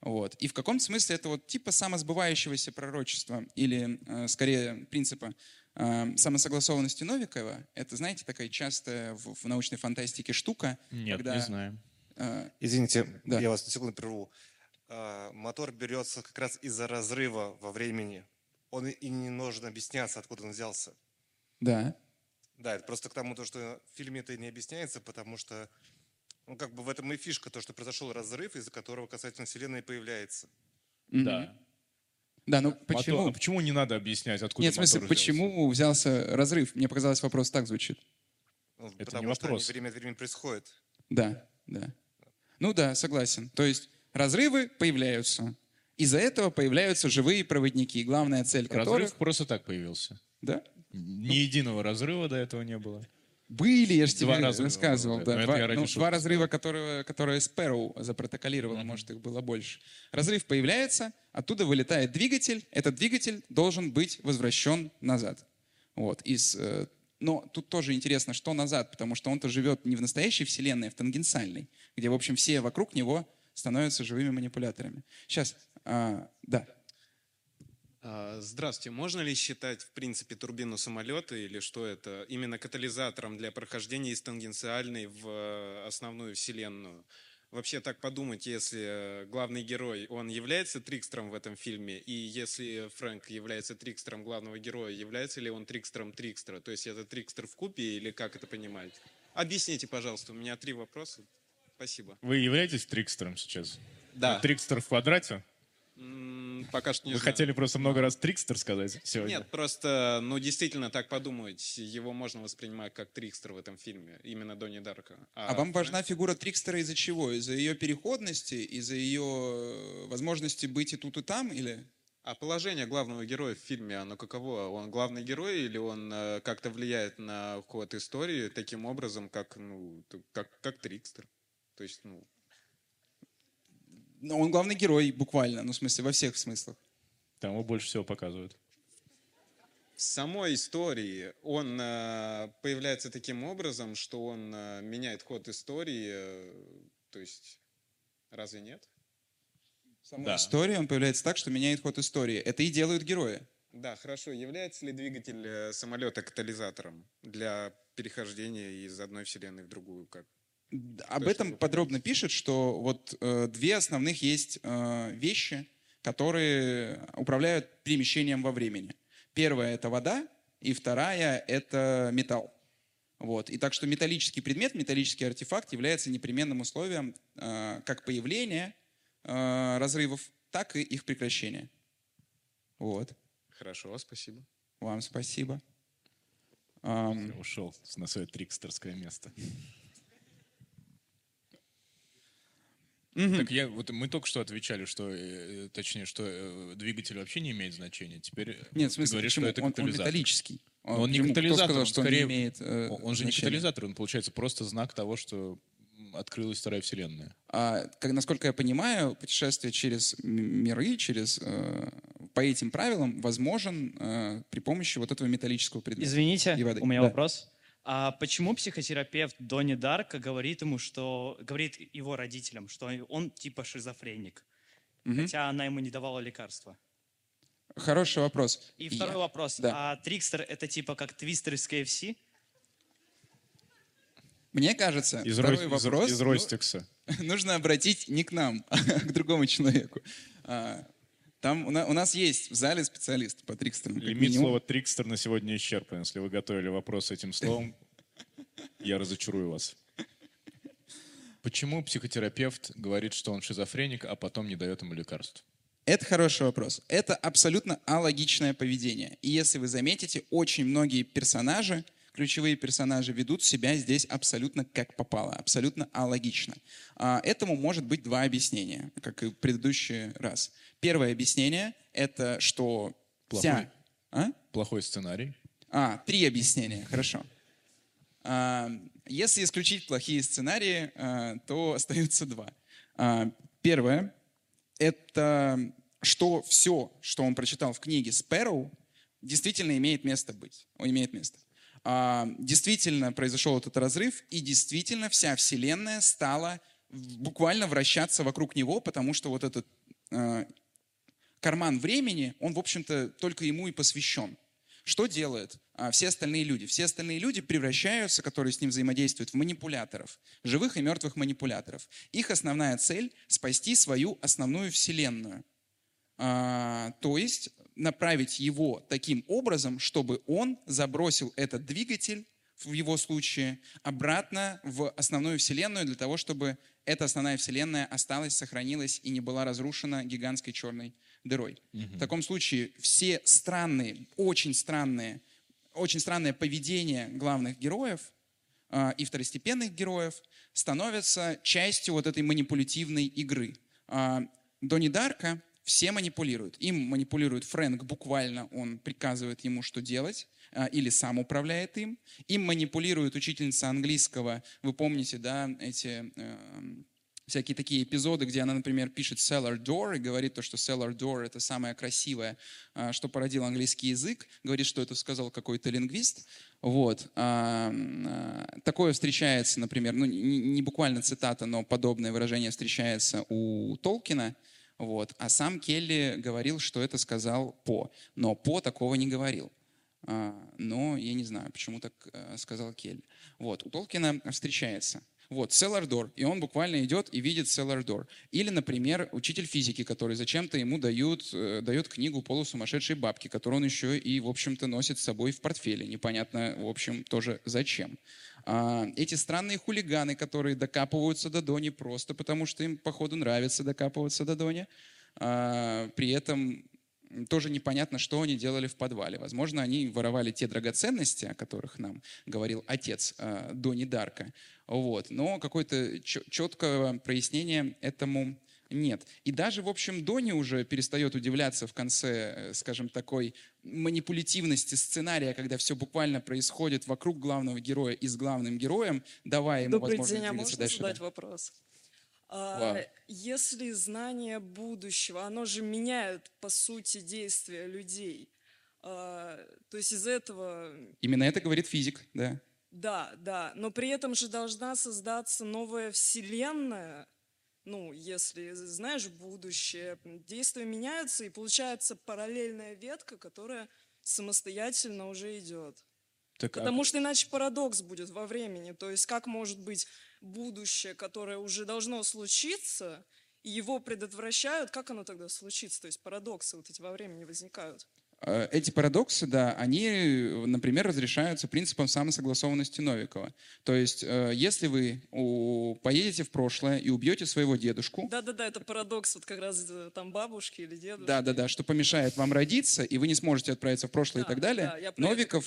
Вот. И в каком-то смысле это вот типа самосбывающегося пророчества, или, э, скорее, принципа самосогласованности Новикова. Это, знаете, такая частая в, в научной фантастике штука. Нет, когда, не знаю. э, Извините, Да. я вас на секунду прерву. А, Мотор берется как раз из-за разрыва во времени. Он и- не нужно объясняться, откуда он взялся. да. Да, это просто к тому, то, что в фильме это не объясняется, потому что, ну, как бы в этом и фишка, то, что произошел разрыв, из-за которого касательно Вселенной появляется. Мгм. Да. Да, ну Мотор- почему? а почему не надо объяснять, откуда Нет, в смысле, мотор взялся? почему взялся разрыв? Мне показалось, вопрос так звучит. Ну, Это потому не что вопрос. они время от времени происходят. Да, да. Ну да, согласен. То есть разрывы появляются. Из-за этого появляются живые проводники, главная цель Разрыв которых... просто так появился. Да? Ни единого разрыва до этого не было. Были, я же тебе разрыва рассказывал. да. Два, ну, два разрыва, которые, которые Спэроу запротоколировала, Мгм. может, их было больше. Разрыв появляется, оттуда вылетает двигатель. Этот двигатель должен быть возвращен назад. Вот, из, э, но тут тоже интересно, что назад, потому что он-то живет не в настоящей вселенной, а в тангенциальной, где, в общем, все вокруг него становятся живыми манипуляторами. Сейчас, а, да. А, Здравствуйте. Можно ли считать, в принципе, турбину самолета или что это именно катализатором для прохождения из тангенциальной в э, основную вселенную? Вообще так подумать, если э, главный герой, он является трикстером в этом фильме, и если Фрэнк является трикстером главного героя, является ли он трикстером трикстера? То есть это трикстер в купе или как это понимать? Объясните, пожалуйста, у меня три вопроса. Спасибо. Вы являетесь трикстером сейчас? Да. Трикстер в квадрате? Пока что не Вы знаю. хотели просто много раз трикстер сказать сегодня? Нет, просто, ну, действительно, так подумать, его можно воспринимать как трикстер в этом фильме, именно Донни Дарка. А вам важна фигура Трикстера из-за чего? Из-за ее переходности, из-за ее э, возможности быть и тут, и там? Или... А положение главного героя в фильме, оно каково? Он главный герой или он э, как-то влияет на ход истории таким образом, как, ну, как, как трикстер? То есть, Ну, он главный герой буквально, ну, в смысле, во всех смыслах. Там его больше всего показывают. в самой истории он э, появляется таким образом, что он э, меняет ход истории. э, то есть, разве нет? Саму Да. историю он появляется так, что меняет ход истории. Это и делают герои. Да, хорошо. Является ли двигатель самолета катализатором для перехождения из одной вселенной в другую? Как? Об этом подробно пишет, что вот э, две основных есть э, вещи, которые управляют перемещением во времени. Первая — это вода, и вторая — это металл. Вот. И так что металлический предмет, металлический артефакт является непременным условием э, как появления э, разрывов, так и их прекращения. Вот. Хорошо, спасибо. Вам спасибо. Ам, Ушел на свое трикстерское место. Мгм. Так я, вот мы только что отвечали, что, э, точнее, что э, двигатель вообще не имеет значения. Теперь э, Нет, в ты смысле, говоришь, почему? что это он, он металлический. Но он не катализатор, сказал, он что скорее- он не имеет э, Он он же не значения? катализатор, он получается просто знак того, что открылась вторая вселенная. А, как, насколько я понимаю, путешествие через миры, через э, по этим правилам возможен э, при помощи вот этого металлического предмета. Извините, И воды. у меня Да. вопрос. А почему психотерапевт Донни Дарка говорит ему, что говорит его родителям, что он типа шизофреник, Мгм. хотя она ему не давала лекарства? Хороший вопрос. И Я- второй вопрос. Да. А Трикстер это типа как твистер из KFC? Мне кажется, Из, второй Рой- из- вопрос из ну, Ростикса. (laughs) нужно обратить не к нам, (laughs) а к другому человеку. А, Там у на- у нас есть в зале специалист по трикстерам. Лимит минимум. слова трикстер на сегодня исчерпан. Если вы готовили вопрос этим словом, я разочарую вас. Почему психотерапевт говорит, что он шизофреник, а потом не дает ему лекарств? Это хороший вопрос. Это абсолютно алогичное поведение. И если вы заметите, очень многие персонажи, ключевые персонажи, ведут себя здесь абсолютно как попало, абсолютно алогично. А, Этому может быть два объяснения, как и в предыдущий раз. Первое объяснение — это что Плохой. вся... А? Плохой сценарий. А, три объяснения, хорошо. А, Если исключить плохие сценарии, а, то (laughs) остается два. Первое — это что все, что он прочитал в книге «Спэроу», действительно имеет место быть. Он имеет место. А, Действительно произошел этот разрыв, и действительно вся Вселенная стала буквально вращаться вокруг него, потому что вот этот а, карман времени, он, в общем-то, только ему и посвящен. Что делают а, все остальные люди? Все остальные люди превращаются, которые с ним взаимодействуют, в манипуляторов, живых и мертвых манипуляторов. Их основная цель — спасти свою основную вселенную. То есть направить его таким образом, чтобы он забросил этот двигатель, в его случае, обратно в основную вселенную для того, чтобы эта основная вселенная осталась, сохранилась и не была разрушена гигантской черной дырой. В таком случае все странные, очень странные, очень странное поведение главных героев а, и второстепенных героев становятся частью вот этой манипулятивной игры. А, Донни Дарка все манипулируют. Им манипулирует Фрэнк буквально, он приказывает ему, что делать, а, или сам управляет им. Им манипулирует учительница английского. Вы помните, да, эти эм, всякие такие эпизоды, где она, например, пишет cellar door и говорит то, что cellar door — это самое красивое, а, что породил английский язык. Говорит, что это сказал какой-то лингвист. Вот. А, Такое встречается, например, ну, не буквально цитата, но подобное выражение встречается у Толкина. Вот. А сам Келли говорил, что это сказал По. Но По такого не говорил. А, Но я не знаю, почему так э, сказал Келли. Вот. У Толкина встречается. Вот, Селлардор, и он буквально идет и видит Селлардор. Или, например, учитель физики, который зачем-то ему дают, э, дает книгу полусумасшедшей бабки, которую он еще и, в общем-то, носит с собой в портфеле. Непонятно, в общем, тоже зачем. А, эти странные хулиганы, которые докапываются до Дони просто потому, что им, походу, нравится докапываться до Дони. А, при этом тоже непонятно, что они делали в подвале. Возможно, они воровали те драгоценности, о которых нам говорил отец э, Дони Дарка. Вот. Но какое-то четкого прояснения этому нет. И даже, в общем, Дони уже перестает удивляться в конце, э, скажем, такой манипулятивности сценария, когда все буквально происходит вокруг главного героя и с главным героем, давая ему Добрый возможность день, а можно дальше. задать да. вопрос? А, Вау. Если знание будущего, оно же меняет, по сути, действия людей, А, то есть из этого Именно это говорит физик, да. Да, да, но при этом же должна создаться новая вселенная. Ну, если знаешь будущее, действия меняются, и получается параллельная ветка, которая самостоятельно уже идет. Так, а Потому что иначе парадокс будет во времени. То есть как может быть будущее, которое уже должно случиться, и его предотвращают, как оно тогда случится? То есть парадоксы вот эти во времени возникают. Э, Эти парадоксы, да, они, э, например, разрешаются принципом самосогласованности Новикова. То есть, э, если вы поедете в прошлое и убьете своего дедушку, Да-да-да, это парадокс вот как раз там бабушки или дедушки. да, да, да, что помешает вам родиться, и вы не сможете отправиться в прошлое и Да, так далее, да, Новиков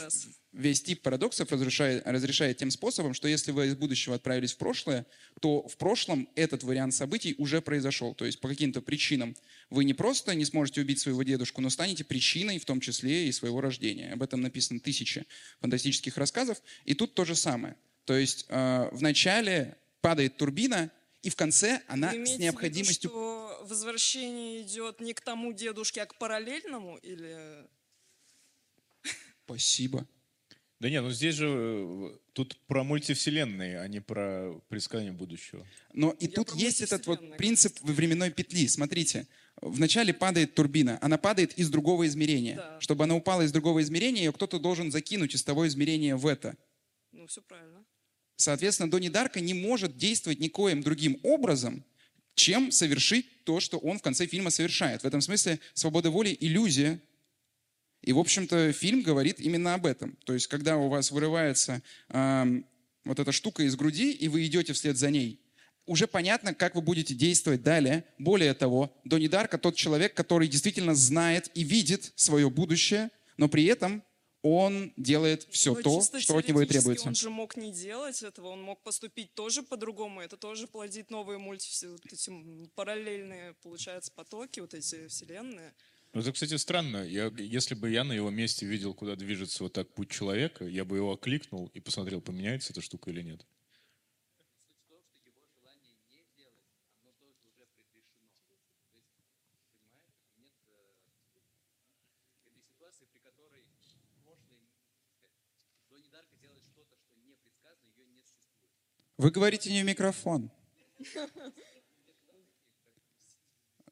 весь тип парадоксов разрешает, разрешает тем способом, что если вы из будущего отправились в прошлое, то в прошлом этот вариант событий уже произошел. То есть по каким-то причинам вы не просто не сможете убить своего дедушку, но станете причиной, в том числе и своего рождения. Об этом написано тысячи фантастических рассказов. И тут то же самое. То есть э, в начале падает турбина, и в конце она с в виду, необходимостью... что возвращение идет не к тому дедушке, а к параллельному? Или... Спасибо. Да нет, ну здесь же э, тут про мультивселенные, а не про предсказание будущего. Но и Я тут есть этот вот принцип временной петли. Смотрите, вначале падает турбина, она падает из другого измерения. Да. Чтобы она упала из другого измерения, ее кто-то должен закинуть из того измерения в это. Ну, все правильно. Соответственно, Донни Дарка не может действовать никоим другим образом, чем совершить то, что он в конце фильма совершает. В этом смысле свобода воли – иллюзия. И, в общем-то, фильм говорит именно об этом. То есть, когда у вас вырывается ам, вот эта штука из груди, и вы идете вслед за ней, уже понятно, как вы будете действовать далее. Более того, Донни Дарка тот человек, который действительно знает и видит свое будущее, но при этом он делает все Но то, что от него и требуется. Он же мог не делать этого, он мог поступить тоже по-другому. Это тоже плодит новые мульти, вот эти параллельные, получается, потоки, вот эти вселенные. Ну, это, кстати, странно. Я, если бы я на его месте видел, куда движется вот так путь человека, я бы его окликнул и посмотрел, поменяется эта штука или нет. Вы говорите не в микрофон.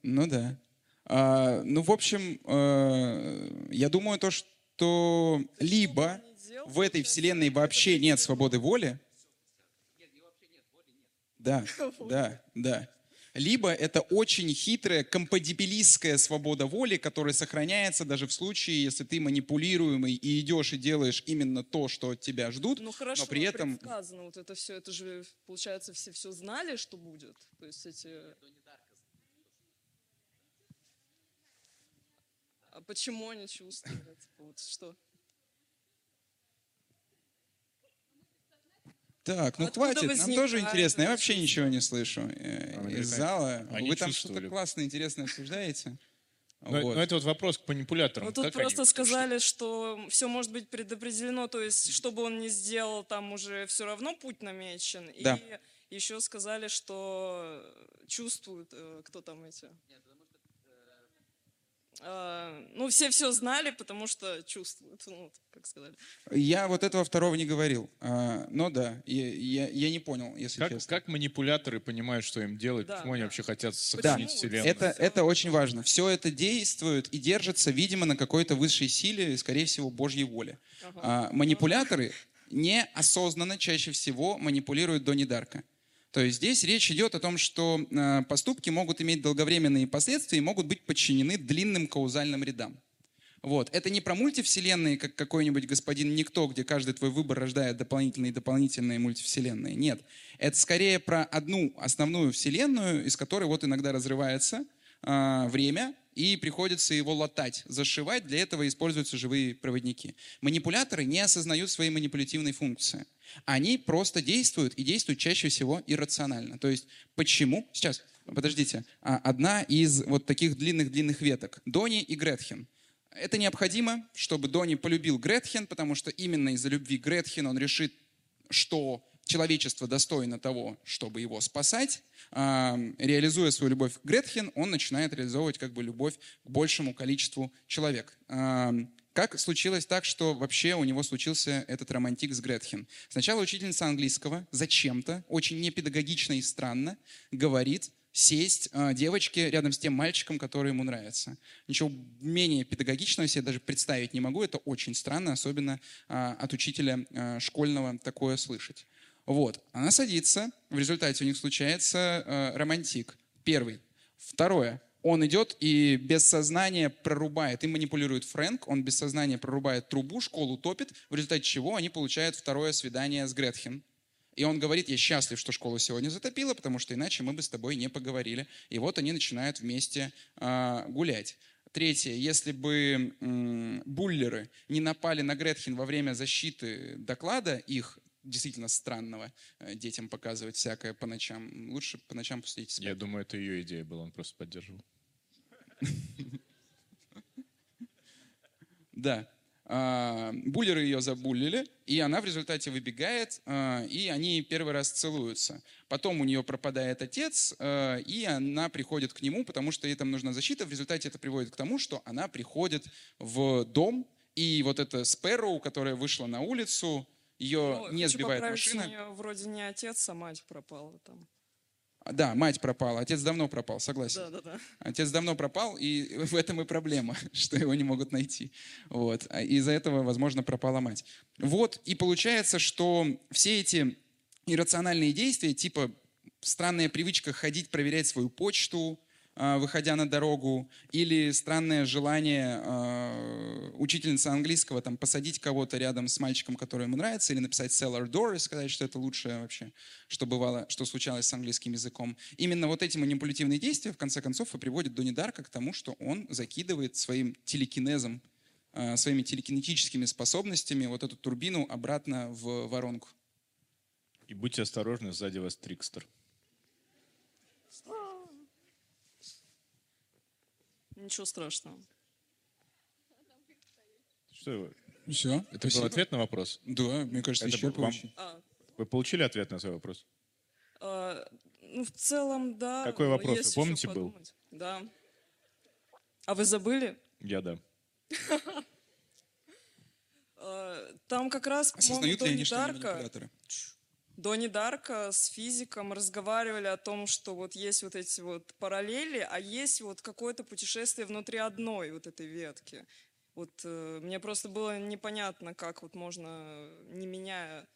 Ну да. А, ну, в общем, э, я думаю, то, что либо в этой вселенной вообще нет свободы воли. Да, да, да. Либо это очень хитрая компатибилистская свобода воли, которая сохраняется даже в случае, если ты манипулируемый и идешь и делаешь именно то, что от тебя ждут, Ну хорошо, но при этом предсказано вот это все, это же, получается, все все знали, что будет. То есть эти... А почему они чувствуют? Типа, Вот что? Так, ну Откуда хватит, нам тоже интересно. Я вообще ничего не слышу э, из Американцы- зала. они Вы там что-то классное, интересное обсуждаете. Но, Вот. но это вот вопрос к манипуляторам. Ну тут Как просто они- сказали, что все может быть предопределено, то есть что бы он ни сделал, там уже все равно путь намечен. Да. И еще сказали, что чувствуют, э, кто там эти. А, ну, все все знали, потому что чувствуют, ну, как сказали. Я вот этого второго не говорил. А, но да, я, я- я не понял, если Как, честно. как манипуляторы понимают, что им делать, Да, почему они да. вообще хотят Да, сохранить вселенную? это, это очень важно. Все это действует и держится, видимо, на какой-то высшей силе, скорее всего, Божьей воле. Ага. А, манипуляторы неосознанно чаще всего манипулируют Донни Дарка. То есть здесь речь идет о том, что а, поступки могут иметь долговременные последствия и могут быть подчинены длинным каузальным рядам. Вот. Это не про мультивселенные, как какой-нибудь господин Никто, где каждый твой выбор рождает дополнительные и дополнительные мультивселенные. Нет. Это скорее про одну основную вселенную, из которой вот иногда разрывается а, время, и приходится его латать, зашивать. Для этого используются живые проводники. Манипуляторы не осознают своей манипулятивной функции. Они просто действуют, и действуют чаще всего иррационально. То есть почему? Сейчас, подождите. А, Одна из вот таких длинных-длинных веток. Дони и Гретхен. Это необходимо, чтобы Дони полюбил Гретхен, потому что именно из-за любви Гретхен он решит, что человечество достойно того, чтобы его спасать. А, Реализуя свою любовь к Гретхен, он начинает реализовывать как бы любовь к большему количеству человек. А, Как случилось так, что вообще у него случился этот романтик с Гретхен? Сначала учительница английского зачем-то, очень непедагогично и странно, говорит сесть э, девочке рядом с тем мальчиком, который ему нравится. Ничего менее педагогичного себе даже представить не могу. Это очень странно, особенно от учителя школьного такое слышать. Вот. Она садится, в результате у них случается э, романтик. Первый. Второе он идет и без сознания прорубает, им манипулирует Фрэнк, он без сознания прорубает трубу, школу топит, в результате чего они получают второе свидание с Гретхен. И он говорит, я счастлив, что школу сегодня затопило, потому что иначе мы бы с тобой не поговорили. И вот они начинают вместе э, гулять. Третье, если бы м, буллеры не напали на Гретхен во время защиты доклада их, действительно странного, э, детям показывать всякое по ночам, лучше по ночам посидеть спать. Я думаю, это ее идея была, он просто поддерживал. (laughs) Да. А, Буллеры ее забуллили, и она в результате выбегает, а, и они первый раз целуются. Потом у нее пропадает отец, а, и она приходит к нему, потому что ей там нужна защита. В результате это приводит к тому, что она приходит в дом, и вот эта Спэрроу, которая вышла на улицу, ее Ну, не сбивает машина. нее вроде не отец, а мать пропала там. Да, мать пропала, отец давно пропал, согласен. Да, да, да. Отец давно пропал, и (laughs) в этом и проблема, (laughs) что его не могут найти. Вот. А Из-за этого, возможно, пропала мать. Вот, и получается, что все эти иррациональные действия, типа странная привычка ходить проверять свою почту, а, выходя на дорогу, или странное желание а, учительницы английского там, посадить кого-то рядом с мальчиком, который ему нравится, или написать cellar door и сказать, что это лучшее вообще, что бывало, что случалось с английским языком. Именно вот эти манипулятивные действия, в конце концов, и приводят Донни Дарка к тому, что он закидывает своим телекинезом, а, своими телекинетическими способностями вот эту турбину обратно в воронку. И будьте осторожны, сзади вас Трикстер. Ничего страшного. Что вы? Все, Это был ответ на вопрос? Да, мне кажется, Это был вам- исчерпывающий. А, Вы получили ответ на свой вопрос? а, ну, в целом, да. Какой вопрос, вы есть помните, был? Да. А вы забыли? Я да. (laughs) А, Там как раз, по-моему, Осознают ли Донни они, что они Дарка? Донни Дарка с физиком разговаривали о том, что вот есть вот эти вот параллели, а есть вот какое-то путешествие внутри одной вот этой ветки. Вот э, мне просто было непонятно, как вот можно, не меняя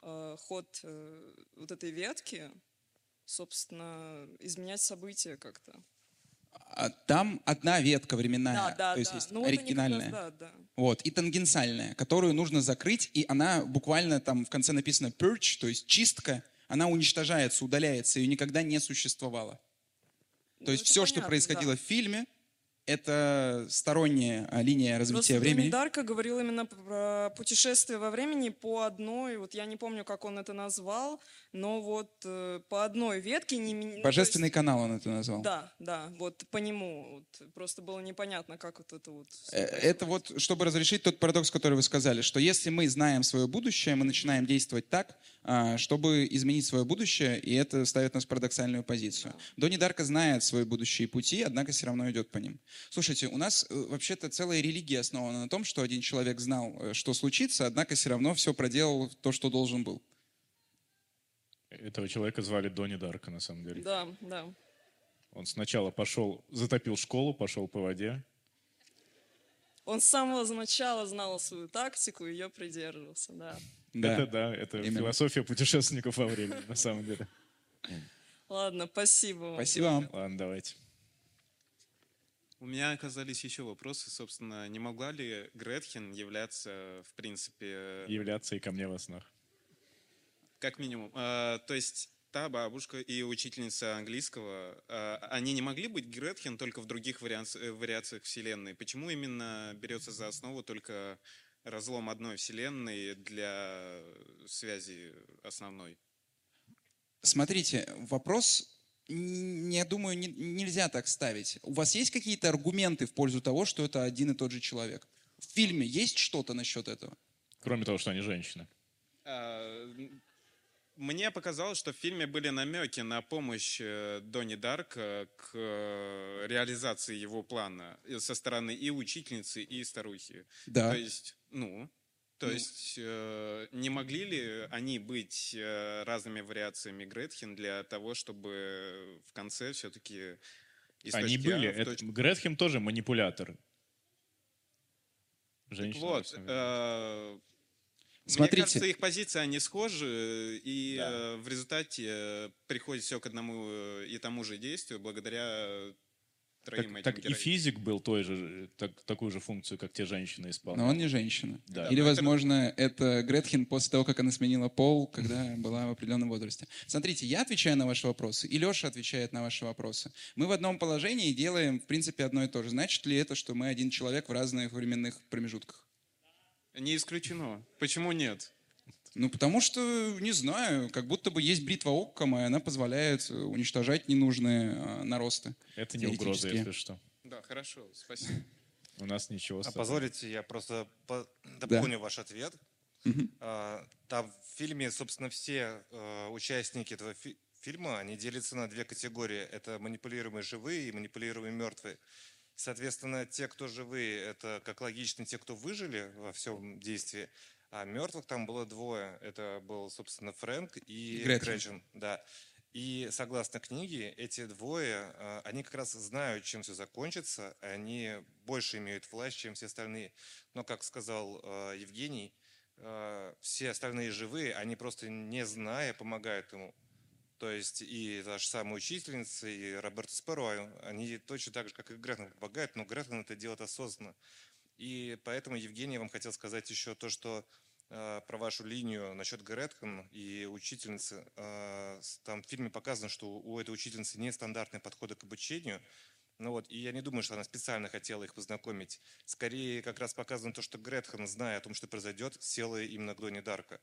э, ход э, вот этой ветки, собственно, изменять события как-то. А Там одна ветка временная, Да, да, то есть да. есть Ну, вот они как раз, оригинальная. да, да. Вот, и тангенциальная, которую нужно закрыть, и она буквально там в конце написано purge, то есть чистка, она уничтожается, удаляется, ее никогда не существовало. Ну, То есть это все, что понятно, происходило да. в фильме, это сторонняя а, линия развития Просто времени. Дарка говорил именно про путешествие во времени по одной, вот я не помню, как он это назвал, но вот э, по одной ветке не ну, Божественный есть- канал он это назвал. Да, да, вот по нему. Вот, просто было непонятно, как вот это вот. Э. Это вот, чтобы разрешить тот парадокс, который вы сказали, что если мы знаем свое будущее, мы начинаем действовать так, а, чтобы изменить свое будущее, и это ставит нас в парадоксальную позицию. Донни Дарка знает свои будущие пути, однако все равно идет по ним. Слушайте, у нас э, вообще-то целая религия основана на том, что один человек знал, э, что случится, однако все равно все проделал то, что должен был. Этого человека звали Донни Дарка, на самом деле. Да, да. Он сначала пошел, затопил школу, пошел по воде. Он с самого начала знал свою тактику и ее придерживался, да. Да. Это да, это Именно. философия путешественников во времени, на самом деле. Ладно, спасибо вам. Спасибо вам. Ладно, давайте. У меня оказались еще вопросы, собственно, не могла ли Гретхен являться, в принципе, Являться и ко мне во снах. как минимум, э, то есть та бабушка и учительница английского, э, они не могли быть Гретхен только в других варианс- э, вариациях вселенной? Почему именно берется за основу только разлом одной вселенной для связи основной? Смотрите, вопрос, я думаю, не- нельзя так ставить. У вас есть какие-то аргументы в пользу того, что это один и тот же человек? В фильме есть что-то насчет этого? Кроме того, что они женщины. А, Мне показалось, что в фильме были намеки на помощь э, Донни Дарка к э, реализации его плана э, со стороны и учительницы, и старухи. Да. То есть, ну, то есть э, не могли ли они быть э, разными вариациями Гретхен для того, чтобы в конце все-таки Они А были. в Это- точку- Гретхен тоже манипулятор. Так Женщина. вот, э, Смотрите. Мне кажется, их позиции, они схожи, и Да. э, в результате э, приходит все к одному э, и тому же действию благодаря троим Так, этим так и героиням. физик был той же, так- такую же функцию, как те женщины Но исполняли. он не женщина. Да. Или, но возможно, это Гретхен после того, как она сменила пол, когда была в определенном возрасте. Смотрите, я отвечаю на ваши вопросы, и Леша отвечает на ваши вопросы. Мы в одном положении делаем, в принципе, одно и то же. Значит ли это, что мы один человек в разных временных промежутках? Не исключено. Почему нет? Ну, потому что, не знаю, как будто бы есть бритва Оккама, и она позволяет э, уничтожать ненужные а, наросты. Это не угроза, если что. Да, хорошо, спасибо. (laughs) У нас ничего А позволите, я просто по- дополню ваш ответ. А, Там в фильме, собственно, все э, участники этого фи- фильма, они делятся на две категории. Это манипулируемые живые и манипулируемые мертвые. Соответственно, те, кто живые, это как логично те, кто выжили во всем действии. А мертвых там было двое. Это был, собственно, Фрэнк и Гретхен. Гретчен. Да. И согласно книге, эти двое, э, они как раз знают, чем все закончится, они больше имеют власть, чем все остальные. Но, как сказал э, Евгений, э, все остальные живые, они просто не зная помогают ему. То есть и та же самая учительница, и Роберто Спаро, они точно так же, как и Гретхен помогают, но Гретхен это делает осознанно. И поэтому, Евгений, я вам хотел сказать еще то, что про вашу линию насчет Гретхен и учительницы. Э, там в фильме показано, что у этой учительницы нестандартные подходы к обучению. Ну вот, и я не думаю, что она специально хотела их познакомить. Скорее, как раз показано то, что Гретхен, зная о том, что произойдет, села именно к Доне Дарка.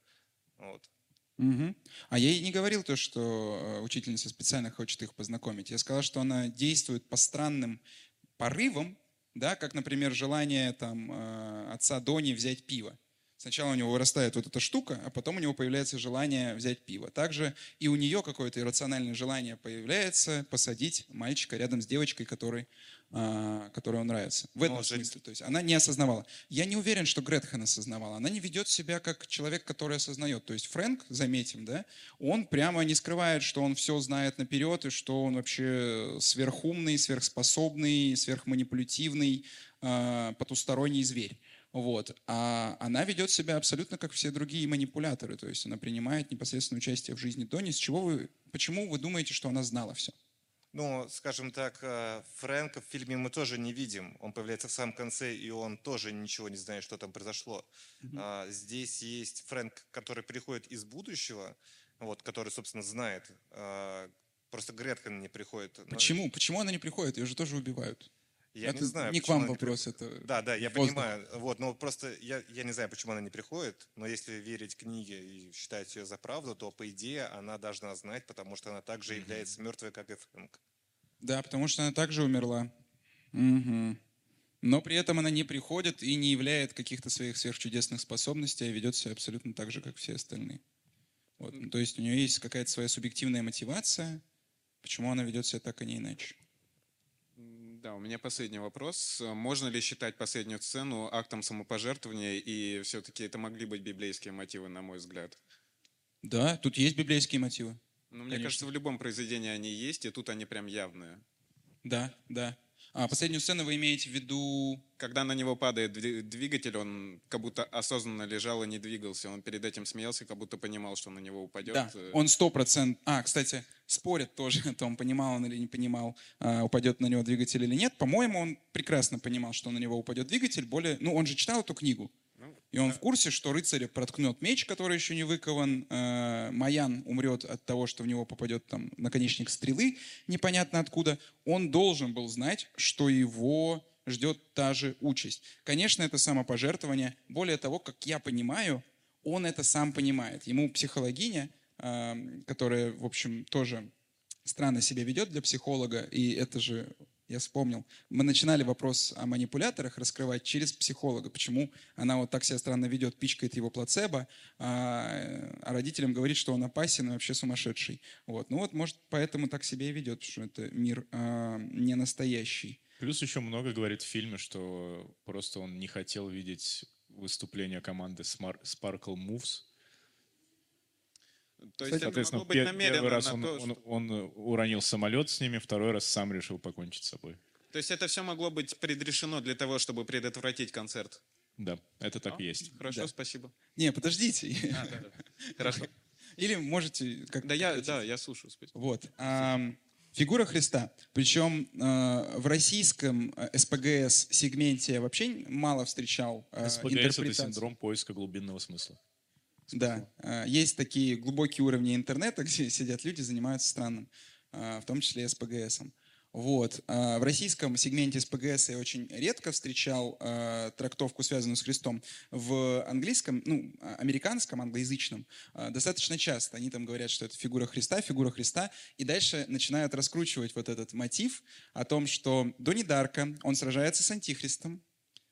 Вот. Мгм. А я и не говорил то, что э, учительница специально хочет их познакомить. Я сказал, что она действует по странным порывам, да, как, например, желание там, э, отца Дони взять пиво. Сначала у него вырастает вот эта штука, а потом у него появляется желание взять пиво. Также и у нее какое-то иррациональное желание появляется посадить мальчика рядом с девочкой, которой, а, которой он нравится. В этом же- смысле. То есть она не осознавала. Я не уверен, что Гретхен осознавала. Она не ведет себя как человек, который осознает. То есть Фрэнк, заметим, да, он прямо не скрывает, что он все знает наперед, и что он вообще сверхумный, сверхспособный, сверхманипулятивный, а, потусторонний зверь. Вот. А она ведет себя абсолютно как все другие манипуляторы. То есть она принимает непосредственное участие в жизни Дони. С чего вы, почему вы думаете, что она знала все? Ну, скажем так, э, Фрэнка в фильме мы тоже не видим. Он появляется в самом конце, и он тоже ничего не знает, что там произошло. А, Здесь есть Фрэнк, который приходит из будущего, вот, который, собственно, знает. А, Просто Гретхен не приходит. Почему? Почему она не приходит? Ее же тоже убивают. Я это не знаю. не к вам она не вопрос. Это Да, да, я воздух. понимаю. Вот, но просто я, я не знаю, почему она не приходит, но если верить книге и считать ее за правду, то, по идее, она должна знать, потому что она также является мертвой, как и Фрэнк. Да, потому что она также умерла. Мгм. Но при этом она не приходит и не являет каких-то своих сверхчудесных способностей, а ведет себя абсолютно так же, как все остальные. Вот. То есть у нее есть какая-то своя субъективная мотивация, почему она ведет себя так, а не иначе. Да, у меня последний вопрос. Можно ли считать последнюю сцену актом самопожертвования, и все-таки это могли быть библейские мотивы, на мой взгляд? Да, тут есть библейские мотивы. Ну, мне Конечно. кажется, в любом произведении они есть, и тут они прям явные. Да, да. А последнюю сцену вы имеете в виду... Когда на него падает дви- двигатель, он как будто осознанно лежал и не двигался. Он перед этим смеялся, как будто понимал, что на него упадет. Да, э, он сто процентов... А, кстати, спорят тоже о том, понимал он или не понимал, а, упадет на него двигатель или нет. По-моему, он прекрасно понимал, что на него упадет двигатель. Более... Ну, он же читал эту книгу. И он в курсе, что рыцаря проткнет меч, который еще не выкован. э, Маян умрет от того, что в него попадет там наконечник стрелы, непонятно откуда. Он должен был знать, что его ждет та же участь. Конечно, это самопожертвование. Более того, как я понимаю, он это сам понимает. Ему психологиня, э, которая, в общем, тоже странно себя ведет для психолога, и это же я вспомнил. Мы начинали вопрос о манипуляторах раскрывать через психолога. Почему она вот так себя странно ведет, пичкает его плацебо, а, а родителям говорит, что он опасен и вообще сумасшедший. Вот. Ну вот, может, поэтому так себя и ведет, что это мир а, не настоящий. Плюс еще много говорит в фильме, что просто он не хотел видеть выступление команды Sparkle Moves. То есть это Соответственно, могло быть первый раз на он, то, он- что- он уронил самолет с ними, второй раз сам решил покончить с собой. То есть это все могло быть предрешено для того, чтобы предотвратить концерт. Да, это так и есть. Хорошо, Да. спасибо. Не, подождите. А, да, да. (laughs) Хорошо. Или можете... Как Да, я, да, я слушаю. спасибо. Вот. ам, Фигура Христа. Причем э, в российском э, СПГС сегменте я вообще мало встречал э, СПГС — это синдром поиска глубинного смысла. Да, э, есть такие глубокие уровни интернета, (laughs) где сидят люди, занимаются странным, э, в том числе СПГСом. Вот. А В российском сегменте СПГС я очень редко встречал трактовку, связанную с Христом. В английском, ну, а- американском, англоязычном, достаточно часто. Они там говорят, что это фигура Христа, фигура Христа, и дальше начинают раскручивать вот этот мотив о том, что Донни он сражается с Антихристом,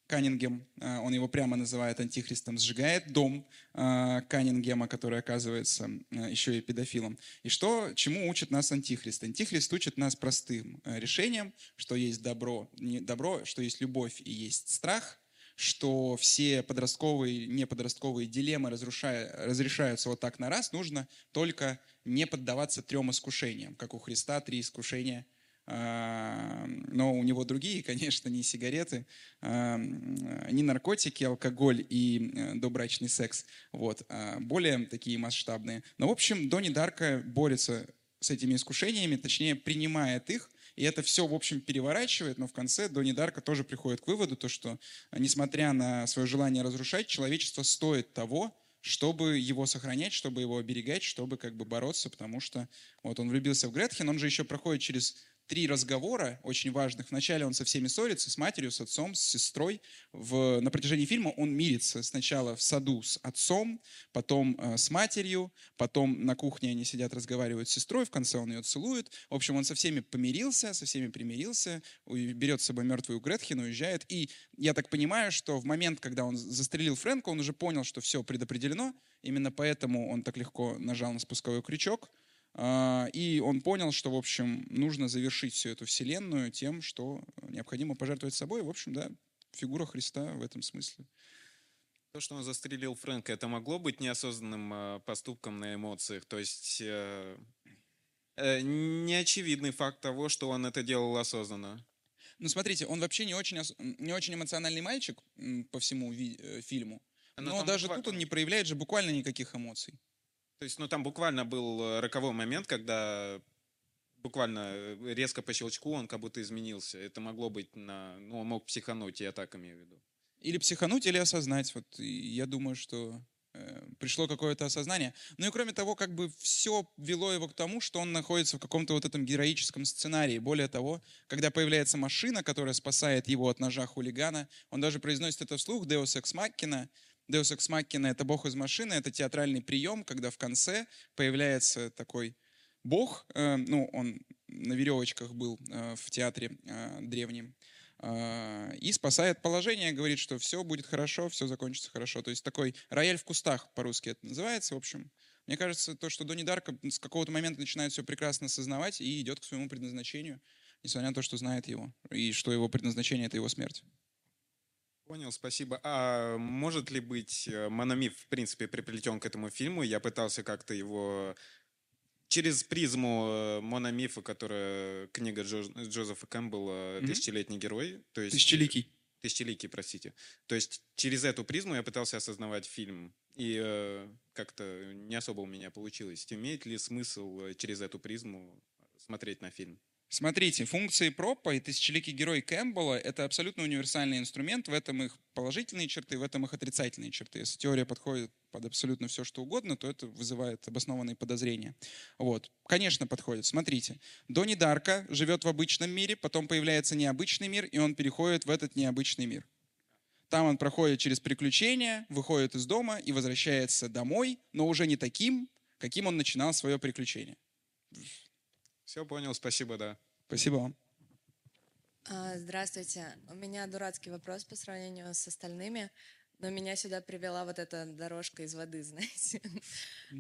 Каннингем, э, он его прямо называет антихристом, сжигает дом э, Каннингема, который оказывается э, еще и педофилом. И что, чему учит нас антихрист? Антихрист учит нас простым решением, что есть добро, не добро, что есть любовь и есть страх, что все подростковые, неподростковые дилеммы разрушая, разрешаются вот так на раз, нужно только не поддаваться трем искушениям, как у Христа три искушения – но у него другие, конечно, не сигареты, а, не наркотики, алкоголь и э, добрачный секс, вот, а более такие масштабные. Но, в общем, Донни Дарка борется с этими искушениями, точнее, принимает их, и это все, в общем, переворачивает, но в конце Донни Дарка тоже приходит к выводу, то, что, несмотря на свое желание разрушать, человечество стоит того, чтобы его сохранять, чтобы его оберегать, чтобы как бы бороться, потому что вот он влюбился в Гретхен, он же еще проходит через три разговора очень важных. Вначале он со всеми ссорится, с матерью, с отцом, с сестрой. В, на протяжении фильма он мирится сначала в саду с отцом, потом э, с матерью, потом на кухне они сидят, разговаривают с сестрой, в конце он ее целует. В общем, он со всеми помирился, со всеми примирился, берет с собой мертвую Гретхен, уезжает. И я так понимаю, что в момент, когда он застрелил Фрэнка, он уже понял, что все предопределено. Именно поэтому он так легко нажал на спусковой крючок. А, И он понял, что, в общем, нужно завершить всю эту вселенную тем, что необходимо пожертвовать собой. В общем, да, фигура Христа в этом смысле. То, что он застрелил Фрэнка, это могло быть неосознанным э, поступком на эмоциях. То есть э, э, неочевидный факт того, что он это делал осознанно. Ну, смотрите, он вообще не очень, не очень эмоциональный мальчик по всему э, фильму. Но Но даже буквально- тут он не проявляет же буквально никаких эмоций. То есть, ну там буквально был э, роковой момент, когда буквально э, резко по щелчку он как будто изменился. Это могло быть на... Ну, он мог психануть, я так имею в виду. Или психануть, или осознать. Вот я думаю, что э, пришло какое-то осознание. Ну и кроме того, как бы все вело его к тому, что он находится в каком-то вот этом героическом сценарии. Более того, когда появляется машина, которая спасает его от ножа хулигана, он даже произносит это вслух, Deus Ex Machina. Deus Ex Machina — это бог из машины, это театральный прием, когда в конце появляется такой бог, э, ну, он на веревочках был э, в театре э, древнем, э, и спасает положение, говорит, что все будет хорошо, все закончится хорошо. То есть такой рояль в кустах по-русски это называется, в общем. Мне кажется, то, что Донни Дарка с какого-то момента начинает все прекрасно осознавать и идет к своему предназначению, несмотря на то, что знает его, и что его предназначение — это его смерть. Понял, спасибо. А может ли быть э, мономиф, в принципе, приплетен к этому фильму? Я пытался как-то его через призму э, мономифа, которая книга Джо- Джозефа Кэмпбелла. «Тысячелетний герой». То есть, Тысячеликий. Тысячеликий, простите. То есть через эту призму я пытался осознавать фильм, и э, как-то не особо у меня получилось. Имеет ли смысл э, через эту призму смотреть на фильм? Смотрите, функции пропа и тысячеликий герой Кэмпбелла — это абсолютно универсальный инструмент. В этом их положительные черты, в этом их отрицательные черты. Если теория подходит под абсолютно все, что угодно, то это вызывает обоснованные подозрения. Вот. Конечно, подходит. Смотрите. Донни Дарка живет в обычном мире, потом появляется необычный мир, и он переходит в этот необычный мир. Там он проходит через приключения, выходит из дома и возвращается домой, но уже не таким, каким он начинал свое приключение. Все понял, спасибо, да. Спасибо вам. А, Здравствуйте. У меня дурацкий вопрос по сравнению с остальными, но меня сюда привела вот эта дорожка из воды, (laughs) знаете.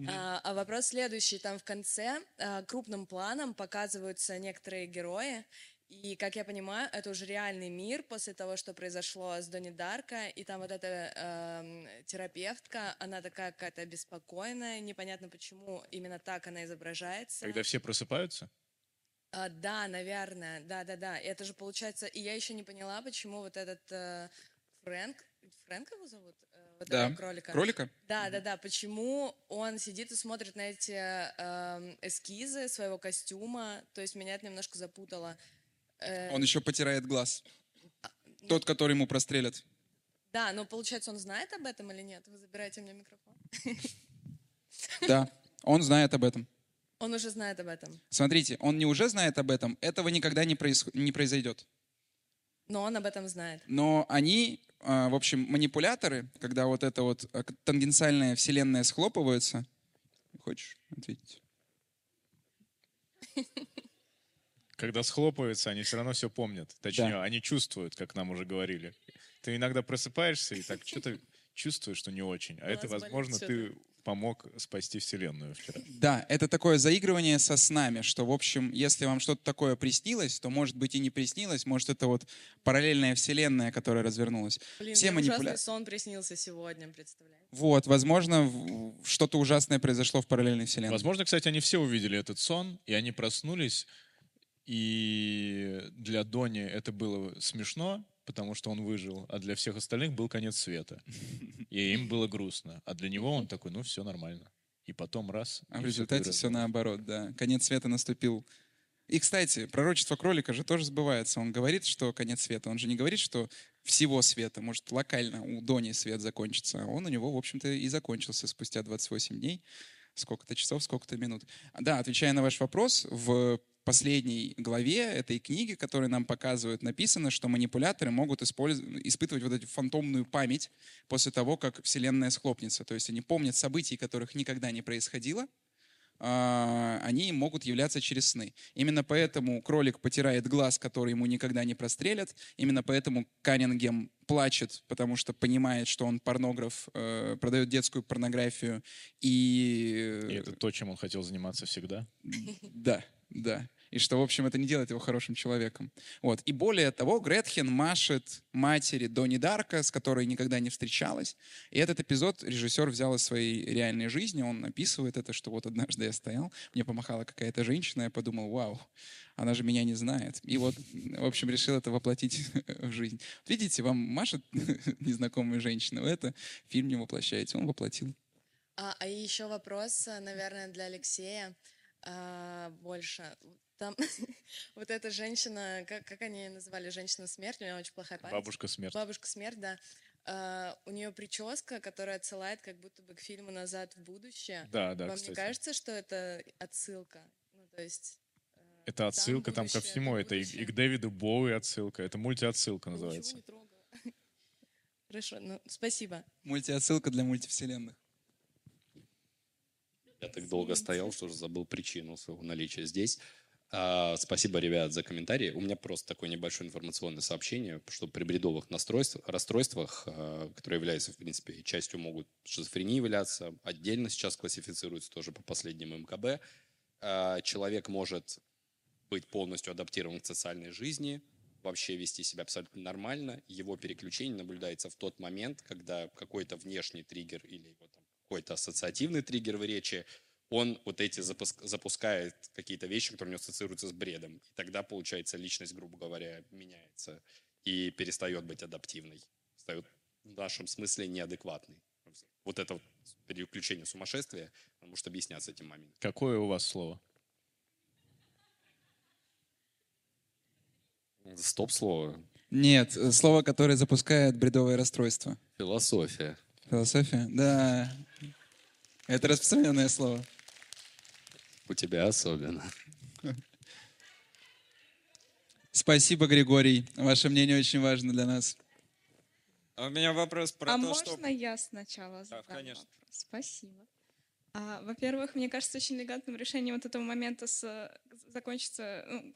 А а вопрос следующий. Там в конце а, крупным планом показываются некоторые герои, и, как я понимаю, это уже реальный мир после того, что произошло с Донни Дарка, и там вот эта эм, терапевтка, она такая какая-то беспокойная, непонятно почему именно так она изображается. Когда все просыпаются? А, да, наверное, да-да-да. И Это же получается, и я еще не поняла, почему вот этот э, Фрэнк, Фрэнк его зовут? Э, вот Да. кролика. Кролика? Да, да, да. Почему он сидит и смотрит на эти эм, эскизы своего костюма? То есть меня это немножко запутало. Э, Он еще потирает глаз. Тот, который ему прострелят. Да, но получается, он знает об этом или нет? Вы забираете мне микрофон. Да, он знает об этом. Он уже знает об этом. Смотрите, он не уже знает об этом, этого никогда не, происход- не произойдет. Но он об этом знает. Но они, а, в общем, манипуляторы, когда вот эта вот к- тангенциальная вселенная схлопывается. Хочешь ответить? Когда схлопываются, они все равно все помнят. Точнее, Да. они чувствуют, как нам уже говорили. Ты иногда просыпаешься и так (laughs) что-то чувствуешь, что не очень. А это, возможно, ты помог спасти Вселенную вчера. Да, это такое заигрывание со снами, что, в общем, если вам что-то такое приснилось, то, может быть, и не приснилось, может, это вот параллельная вселенная, которая развернулась. Блин, Все мне ужасный манипуля... сон приснился сегодня, представляете? Вот, возможно, что-то ужасное произошло в параллельной вселенной. Возможно, кстати, они все увидели этот сон, и они проснулись, и для Дони это было смешно, потому что он выжил, а для всех остальных был конец света. (laughs) И им было грустно. А для него он такой, ну, все нормально. И потом раз. А в результате все наоборот, да. Конец света наступил. И, кстати, пророчество кролика же тоже сбывается. Он говорит, что конец света. Он же не говорит, что всего света. Может, локально у Дони свет закончится. А он у него, в общем-то, и закончился спустя 28 дней. Сколько-то часов, сколько-то минут. Да, отвечая на ваш вопрос, в последней главе этой книги, которую нам показывают, написано, что манипуляторы могут испытывать вот эту фантомную память после того, как Вселенная схлопнется. То есть они помнят событий, которых никогда не происходило, а, они могут являться через сны. Именно поэтому кролик потирает глаз, который ему никогда не прострелят. Именно поэтому Каннингем плачет, потому что понимает, что он порнограф, э, продает детскую порнографию. И... И это то, чем он хотел заниматься всегда. Да, да. И что, в общем, это не делает его хорошим человеком. Вот. И более того, Гретхен машет матери Донни Дарка, с которой никогда не встречалась. И этот эпизод режиссер взял из своей реальной жизни. Он описывает это, что вот однажды я стоял, мне помахала какая-то женщина, я подумал, вау, она же меня не знает. И вот, в общем, решил это воплотить (laughs) в жизнь. Видите, вам машет (laughs) незнакомая женщина, вы это фильм не воплощаете, он воплотил. А, а еще вопрос, наверное, для Алексея а, больше. Там (laughs) вот эта женщина, как, как они называли, женщина-смерть, у нее очень плохая память. Бабушка смерть. Бабушка-смерть, да. А, у нее прическа, которая отсылает как будто бы к фильму «Назад в будущее». Да, да, Вам кстати. не кажется, что это отсылка? Ну, то есть... Это отсылка там ко будущее, всему. там Это и, и к Дэвиду Боуи отсылка. Это мультиотсылка называется. Ничего не трогала. (laughs) Хорошо, ну, спасибо. Мультиотсылка для мультивселенных. Я так долго стоял, что уже забыл причину своего наличия здесь. А, спасибо, ребят, за комментарии. У меня просто такое небольшое информационное сообщение, что при бредовых настройств- расстройствах, а, которые являются, в принципе, частью могут шизофрении являться, отдельно сейчас классифицируются тоже по последним МКБ, а, человек может быть полностью адаптирован к социальной жизни, вообще вести себя абсолютно нормально. Его переключение наблюдается в тот момент, когда какой-то внешний триггер или какой-то ассоциативный триггер в речи, он вот эти запуск- запускает какие-то вещи, которые у него ассоциируются с бредом. И тогда, получается, личность, грубо говоря, меняется и перестает быть адаптивной. Стает в нашем смысле неадекватной. Вот это вот переключение в сумасшествие может объясняться этим моментом. Какое у вас слово? Стоп-слово. Нет, слово, которое запускает бредовое расстройство. Философия. Философия? Да. Это распространенное слово. У тебя особенно. Спасибо, Григорий. Ваше мнение очень важно для нас. А у меня вопрос про а то, можно что... я сначала задам конечно. вопрос? Спасибо. А, во-первых, мне кажется очень элегантным решением вот этого момента с, закончится, ну,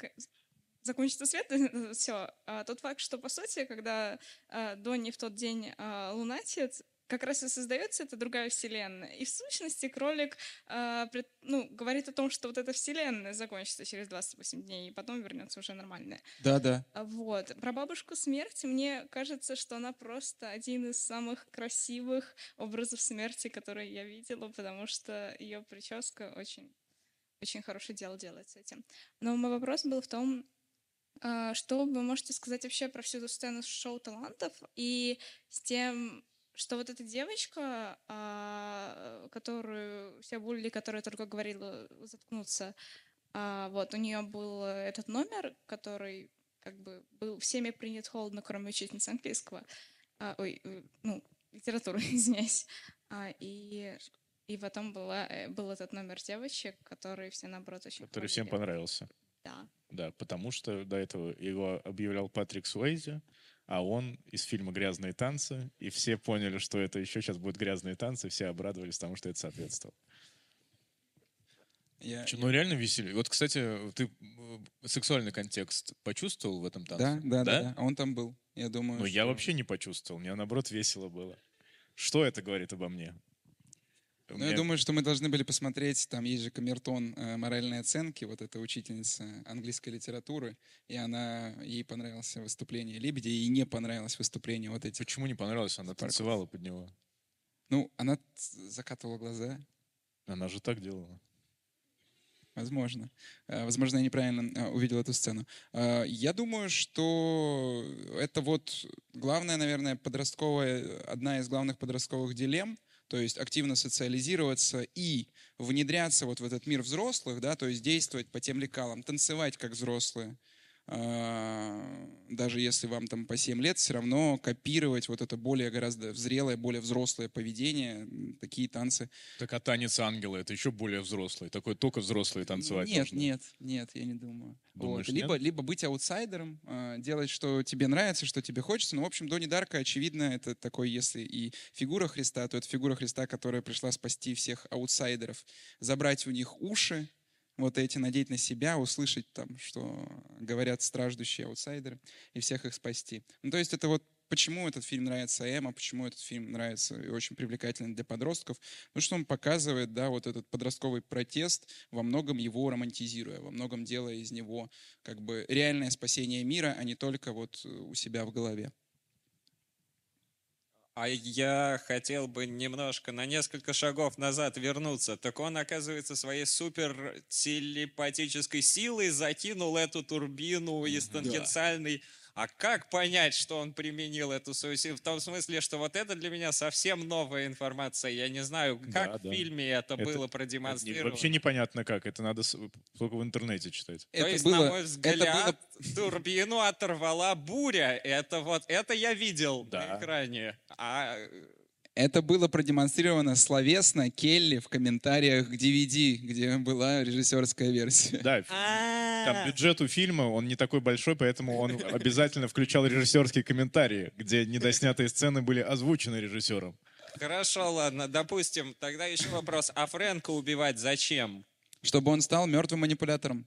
закончится свет, (laughs) все. А тот факт, что по сути, когда а, Донни в тот день а, лунатит, как раз и создается эта другая вселенная. И в сущности кролик э, пред, ну, говорит о том, что вот эта вселенная закончится через 28 дней, и потом вернется уже нормальная. Да, да. Вот. Про бабушку смерти мне кажется, что она просто один из самых красивых образов смерти, которые я видела, потому что ее прическа очень, очень хорошее дело делает с этим. Но мой вопрос был в том, что вы можете сказать вообще про всю эту сцену шоу талантов и с тем, что вот эта девочка, а, которую все булли, которая только говорила заткнуться, а, вот, у нее был этот номер, который как бы был всеми принят холодно, кроме учительницы английского. А, ой, э, ну, литературы, (laughs) извиняюсь. И, и потом была, э, был этот номер девочек, который все, наоборот, очень Который всем понравился. Да. Да, потому что до этого его объявлял Патрик Суэйзи, а он из фильма «Грязные танцы», и все поняли, что это еще сейчас будут «Грязные танцы», все обрадовались тому, что это соответствовало. Я, Че, ну реально веселье. Вот, кстати, ты э, сексуальный контекст почувствовал в этом танце? Да, да, да, да. А он там был. Я думаю. Но что... я вообще не почувствовал. Мне наоборот весело было. Что это говорит обо мне? Ну, меня... я думаю, что мы должны были посмотреть, там есть же камертон э, моральной оценки, вот эта учительница английской литературы, и она, ей понравилось выступление Лебедя, и не понравилось выступление вот этих. Почему не понравилось? Она парков. танцевала под него. Ну, она закатывала глаза. Она же так делала. Возможно. Э, возможно, я неправильно э, увидел эту сцену. Э, я думаю, что это вот главная, наверное, подростковая, одна из главных подростковых дилемм, то есть активно социализироваться и внедряться вот в этот мир взрослых, да, то есть действовать по тем лекалам, танцевать как взрослые, даже если вам там по 7 лет, все равно копировать вот это более гораздо зрелое, более взрослое поведение, такие танцы. Так а танец ангела это еще более взрослый, такой только взрослые танцевать Нет, нужно. нет, нет, я не думаю. Думаешь, вот. либо, либо быть аутсайдером, а, делать, что тебе нравится, что тебе хочется. Ну, в общем, Дони Дарка, очевидно, это такой, если и фигура Христа, то это фигура Христа, которая пришла спасти всех аутсайдеров, забрать у них уши, вот эти, надеть на себя, услышать там, что говорят страждущие аутсайдеры, и всех их спасти. Ну, то есть это вот почему этот фильм нравится Эма, почему этот фильм нравится и очень привлекательный для подростков, потому что он показывает, да, вот этот подростковый протест, во многом его романтизируя, во многом делая из него как бы реальное спасение мира, а не только вот у себя в голове. А я хотел бы немножко на несколько шагов назад вернуться. Так он, оказывается, своей супер телепатической силой закинул эту турбину из тангенциальной а как понять, что он применил эту свою силу? В том смысле, что вот это для меня совсем новая информация. Я не знаю, как да, в да. фильме это, это было продемонстрировано. вообще непонятно как. Это надо только в интернете читать. Это То есть, было, на мой взгляд, это было... турбину оторвала буря. Это вот, это я видел да. на экране. А это было продемонстрировано словесно Келли в комментариях к DVD, где была режиссерская версия. Да, там бюджет у фильма, он не такой большой, поэтому он (laughs) обязательно включал режиссерские комментарии, где недоснятые сцены были озвучены режиссером. Хорошо, ладно, допустим. Тогда еще вопрос. А Фрэнка убивать зачем? Чтобы он стал мертвым манипулятором.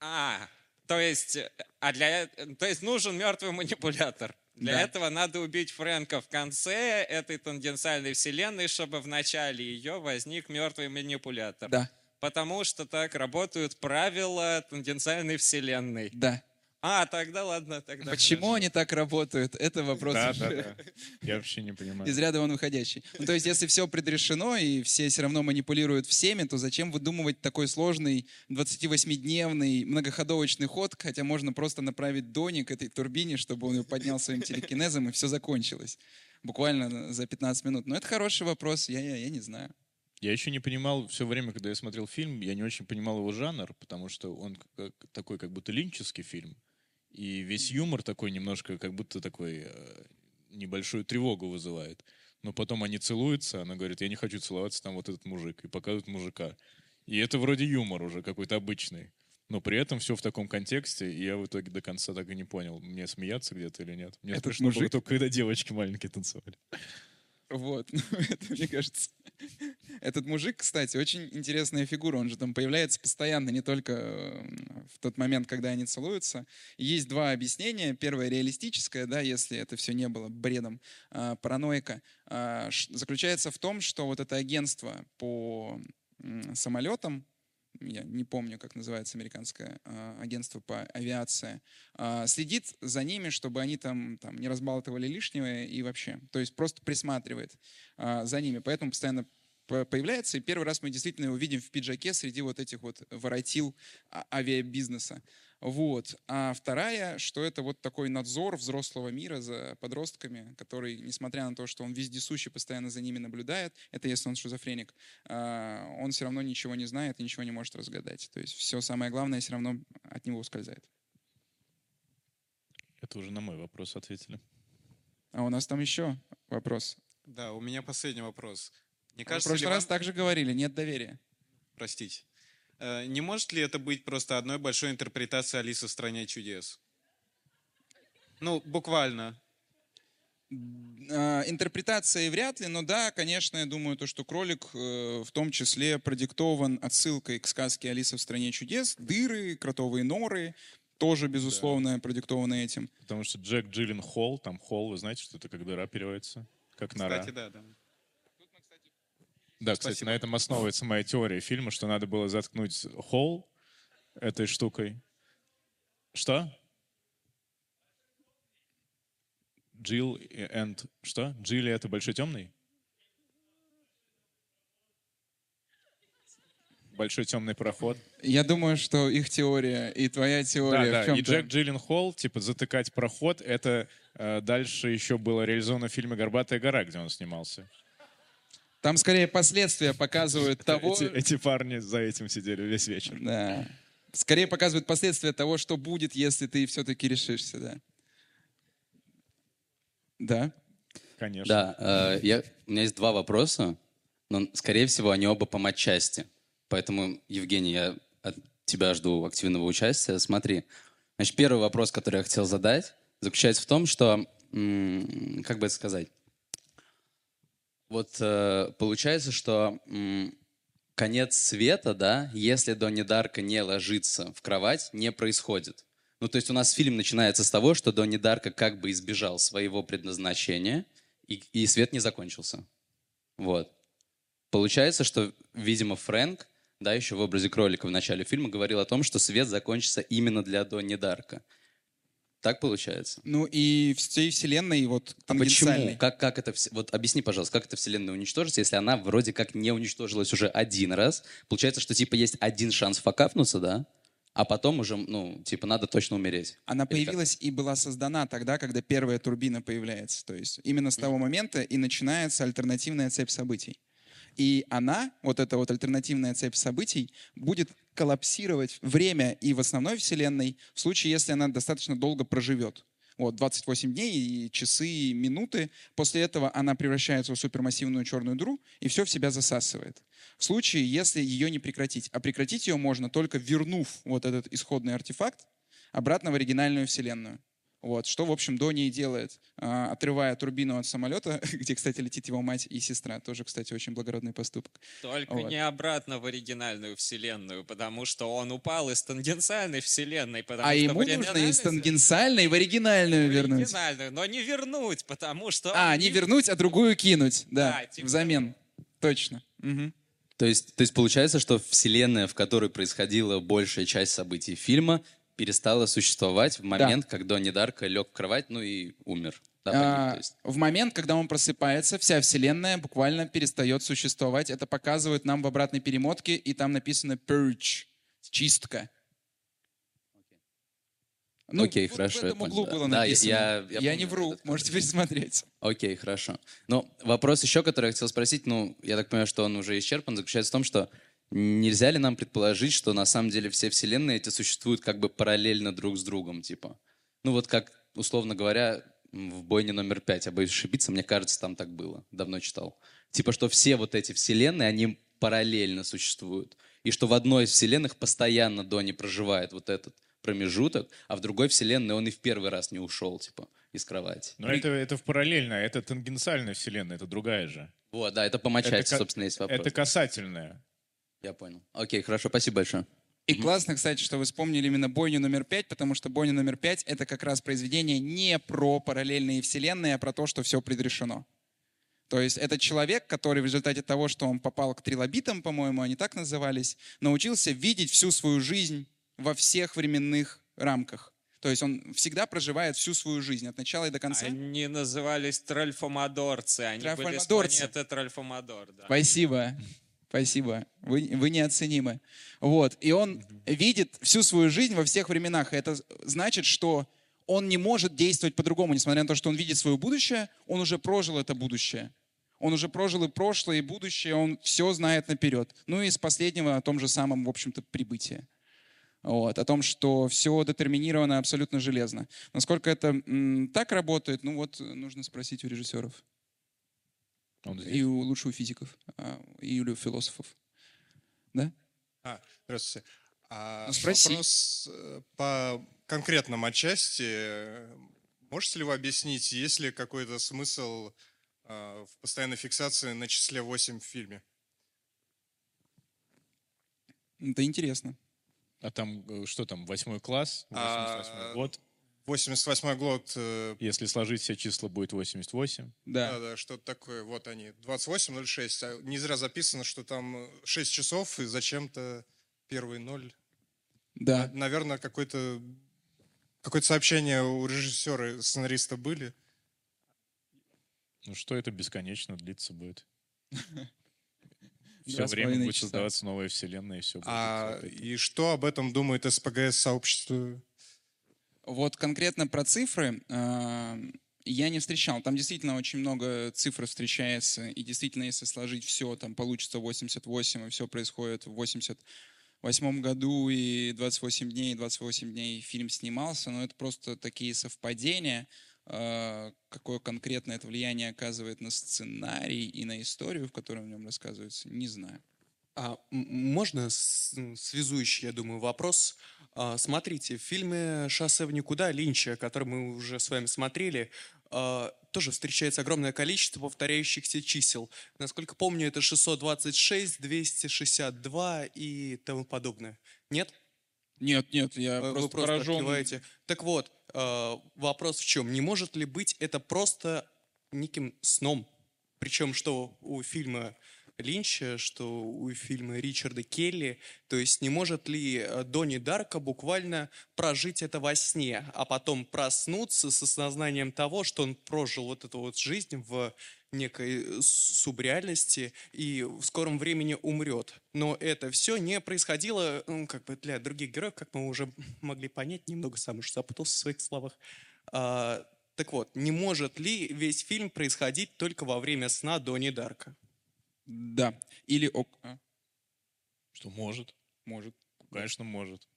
А, то есть, а для, то есть нужен мертвый манипулятор. Для да. этого надо убить Фрэнка в конце этой тангенциальной вселенной, чтобы в начале ее возник мертвый манипулятор. Да. Потому что так работают правила тангенциальной вселенной. Да. А, тогда ладно, тогда. Почему хорошо. они так работают? Это вопрос. Да, да, да. Я вообще не понимаю. Из ряда вон выходящий. Ну, то есть, если все предрешено и все все равно манипулируют всеми, то зачем выдумывать такой сложный 28-дневный многоходовочный ход, хотя можно просто направить Дони к этой турбине, чтобы он ее поднял своим телекинезом, и все закончилось. Буквально за 15 минут. Но это хороший вопрос, я, я, я не знаю. Я еще не понимал все время, когда я смотрел фильм, я не очень понимал его жанр, потому что он такой как будто линческий фильм. И весь юмор такой немножко, как будто такой э, небольшую тревогу вызывает. Но потом они целуются, она говорит, я не хочу целоваться, там вот этот мужик, и показывают мужика. И это вроде юмор уже какой-то обычный. Но при этом все в таком контексте, и я в итоге до конца так и не понял, мне смеяться где-то или нет. Мне Этот смешно мужик... было только, когда девочки маленькие танцевали. Вот, (laughs) ну, это, мне кажется. Этот мужик, кстати, очень интересная фигура. Он же там появляется постоянно, не только э, в тот момент, когда они целуются. Есть два объяснения. Первое реалистическое, да, если это все не было бредом а, параноика, а, заключается в том, что вот это агентство по самолетам, я не помню, как называется американское а, агентство по авиации, а, следит за ними, чтобы они там, там не разбалтывали лишнего и вообще. То есть просто присматривает а, за ними. Поэтому постоянно по- появляется. И первый раз мы действительно его видим в пиджаке среди вот этих вот воротил авиабизнеса. Вот. А вторая, что это вот такой надзор взрослого мира за подростками, который, несмотря на то, что он вездесущий, постоянно за ними наблюдает, это если он шизофреник, а, он все равно ничего не знает и ничего не может разгадать. То есть все самое главное все равно от него ускользает. Это уже на мой вопрос ответили. А у нас там еще вопрос. Да, у меня последний вопрос. Не В кажется прошлый ли раз вам- также говорили, нет доверия. Простите. Э, Не может ли это быть просто одной большой интерпретацией Алисы в стране чудес? Ну, буквально. А, Интерпретации вряд ли, но да, конечно, я думаю, то, что кролик э, в том числе продиктован отсылкой к сказке «Алиса в стране чудес». Дыры, кротовые норы тоже, безусловно, продиктованы этим. Потому что Джек Джилен Холл, там Холл, вы знаете, что это как дыра переводится? Как нора. Кстати, да, да. Да, кстати, Спасибо. на этом основывается моя теория фильма, что надо было заткнуть Холл этой штукой. Что? Джилл и and... Что? Джилли — это большой темный? Большой темный проход. Я думаю, что их теория и твоя теория Да, в да. И. Джек Джилен Холл, типа, затыкать проход, это э, дальше еще было реализовано в фильме «Горбатая гора», где он снимался. Там скорее последствия показывают того... Эти, эти парни за этим сидели весь вечер. Да. Скорее показывают последствия того, что будет, если ты все-таки решишься, да. Да. Конечно. Да, э, я, у меня есть два вопроса, но, скорее всего, они оба по матчасти. Поэтому, Евгений, я от тебя жду активного участия. Смотри, значит, первый вопрос, который я хотел задать, заключается в том, что, м, как бы это сказать, вот э, получается, что конец света, да, если Донни Дарка не ложится в кровать, не происходит. Ну, то есть у нас фильм начинается с того, что Донни Дарка как бы избежал своего предназначения, и, и свет не закончился. Вот. Получается, что, видимо, Фрэнк, да, еще в образе кролика в начале фильма говорил о том, что свет закончится именно для Донни Дарка. Так получается? Ну и всей вселенной вот А почему? Как, как это... вс- Вот объясни, пожалуйста, как эта вселенная уничтожится, если она вроде как не уничтожилась уже один раз? Получается, что типа есть один шанс факапнуться, да? А потом уже, ну, типа, надо точно умереть. Она Или как? появилась и была создана тогда, когда первая турбина появляется. То есть именно с того момента и начинается альтернативная цепь событий. И она, вот эта вот альтернативная цепь событий, будет коллапсировать время и в основной Вселенной в случае, если она достаточно долго проживет. Вот, 28 дней и часы, и минуты. После этого она превращается в супермассивную черную дыру и все в себя засасывает. В случае, если ее не прекратить. А прекратить ее можно только вернув вот этот исходный артефакт обратно в оригинальную Вселенную. Вот, что, в общем, Дони и делает, а, отрывая турбину от самолета, (laughs) где, кстати, летит его мать и сестра. Тоже, кстати, очень благородный поступок. Только Вот. не обратно в оригинальную вселенную, потому что он упал из тангенциальной вселенной, потому а что ему нужно из тангенциальной в оригинальную в вернуть. оригинальную, но не вернуть, потому что... А, не вернуть, а другую кинуть, да, Да, типа взамен. Точно. Мгм. То есть, то есть получается, что вселенная, в которой происходила большая часть событий фильма, перестала существовать в момент, как Донни Дарка лег в кровать, ну и умер. Да, погиб, А, то есть. в момент, когда он просыпается, вся Вселенная буквально перестает существовать. Это показывают нам в обратной перемотке, и там написано «purge» — чистка. Ну, Окей, вот хорошо. В я этом углу да. было Да, я- написано. я- я не вру, этот можете пересмотреть. Окей, хорошо. Ну, вопрос еще, который я хотел спросить, ну, я так понимаю, что он уже исчерпан, заключается в том, что нельзя ли нам предположить, что на самом деле все вселенные эти существуют как бы параллельно друг с другом, типа? Ну, вот как, условно говоря, в «Бойне номер пять», я боюсь ошибиться, мне кажется, там так было, давно читал. Типа, что все вот эти вселенные, они параллельно существуют. И что в одной из вселенных постоянно Донни проживает вот этот промежуток, а в другой вселенной он и в первый раз не ушел, типа, из кровати. Но это, это в параллельно, это тангенциальная вселенная, это другая же. Вот, да, это по матчасти, Это собственно, есть вопрос. Это касательная. Я понял. Окей, хорошо, спасибо большое. И классно, кстати, что вы вспомнили именно бойню номер пять, потому что бойня номер пять — это как раз произведение не про параллельные вселенные, а про то, что все предрешено. То есть это человек, который в результате того, что он попал к трилобитам, по-моему, они так назывались, научился видеть всю свою жизнь во всех временных рамках. То есть он всегда проживает всю свою жизнь от начала и до конца. Они назывались тральфомадорцы. Они были с планеты Тральфомадор. Да. Спасибо. Спасибо. Вы, вы неоценимы. Вот. И он видит всю свою жизнь во всех временах. Это значит, что он не может действовать по-другому, несмотря на то, что он видит свое будущее, он уже прожил это будущее. Он уже прожил и прошлое, и будущее, он все знает наперед. Ну и из последнего о том же самом, в общем-то, прибытии. Вот, о том, что все детерминировано абсолютно железно. Насколько это м, так работает, ну вот нужно спросить у режиссеров. Он здесь. И у, лучше у физиков, а, и у философов. Да? А, здравствуйте. А Ну, спроси. Вопрос э, по конкретном отчасти. Можете ли вы объяснить, есть ли какой-то смысл э, в постоянной фиксации на числе 8 в фильме? Это интересно. А там, э, что там, восьмой класс, 88 А, год. 88 год. э, Если сложить все числа, будет 88. Да, да, что-то такое. Вот они, 28.06. А не зря записано, что там 6 часов и зачем-то первый ноль. Да. На- Наверное, какое-то какое-то сообщение у режиссера и сценариста были. Ну что это бесконечно длиться будет? (laughs) Все время будет создаваться новая вселенная, и все будет. А, и что об этом думает СПГС-сообщество? Вот конкретно про цифры э, я не встречал. Там действительно очень много цифр встречается. И действительно, если сложить все, там получится 88, и все происходит в 88 году, и 28 дней, и 28 дней фильм снимался. Но это просто такие совпадения. Э, Какое конкретно это влияние оказывает на сценарий и на историю, в которой в нем рассказывается, не знаю. А можно связующий, я думаю, вопрос? А, Смотрите, в фильме «Шоссе в никуда» Линча, который мы уже с вами смотрели, а, тоже встречается огромное количество повторяющихся чисел. Насколько помню, это 626, 262 и тому подобное. Нет? Нет, нет, я Вы просто, просто поражен. открываете. Так вот, э, вопрос в чем? Не может ли быть это просто неким сном? Причем что у фильма Линча, что у фильма Ричарда Келли, то есть не может ли э, Донни Дарка буквально прожить это во сне, а потом проснуться с осознанием того, что он прожил вот эту вот жизнь в некой субреальности и в скором времени умрет. Но это все не происходило ну, как бы для других героев, как мы уже могли понять, немного сам уж запутался в своих словах. А, так вот, не может ли весь фильм происходить только во время сна Донни Дарка? Да. Или... ок- а, Что может? Может. Конечно, может.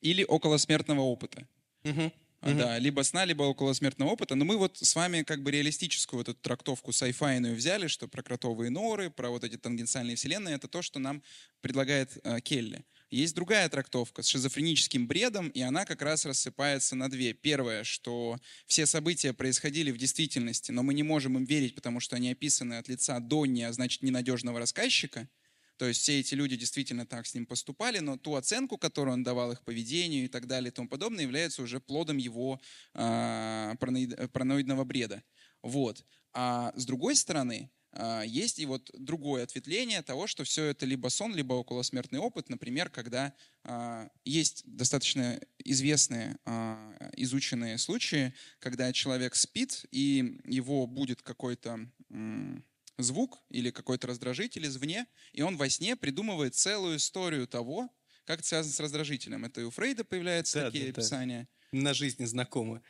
Или околосмертного опыта. Мгм. А, Мгм. Да, либо сна, либо околосмертного опыта. Но мы вот с вами как бы реалистическую вот эту трактовку сайфайную взяли, что про кротовые норы, про вот эти тангенциальные вселенные, это то, что нам предлагает э, Келли. Есть другая трактовка с шизофреническим бредом, и она как раз рассыпается на две. Первое, что все события происходили в действительности, но мы не можем им верить, потому что они описаны от лица Донни, а значит ненадежного рассказчика. То есть все эти люди действительно так с ним поступали, но ту оценку, которую он давал их поведению и так далее и тому подобное, является уже плодом его параноид- параноидного бреда. Вот. А с другой стороны, есть и вот другое ответвление того, что все это либо сон, либо околосмертный опыт. Например, когда а, есть достаточно известные а, изученные случаи, когда человек спит, и его будет какой-то звук или какой-то раздражитель извне, и он во сне придумывает целую историю того, как это связано с раздражителем. Это и у Фрейда появляются Да, такие да, да. описания. На жизни знакомы.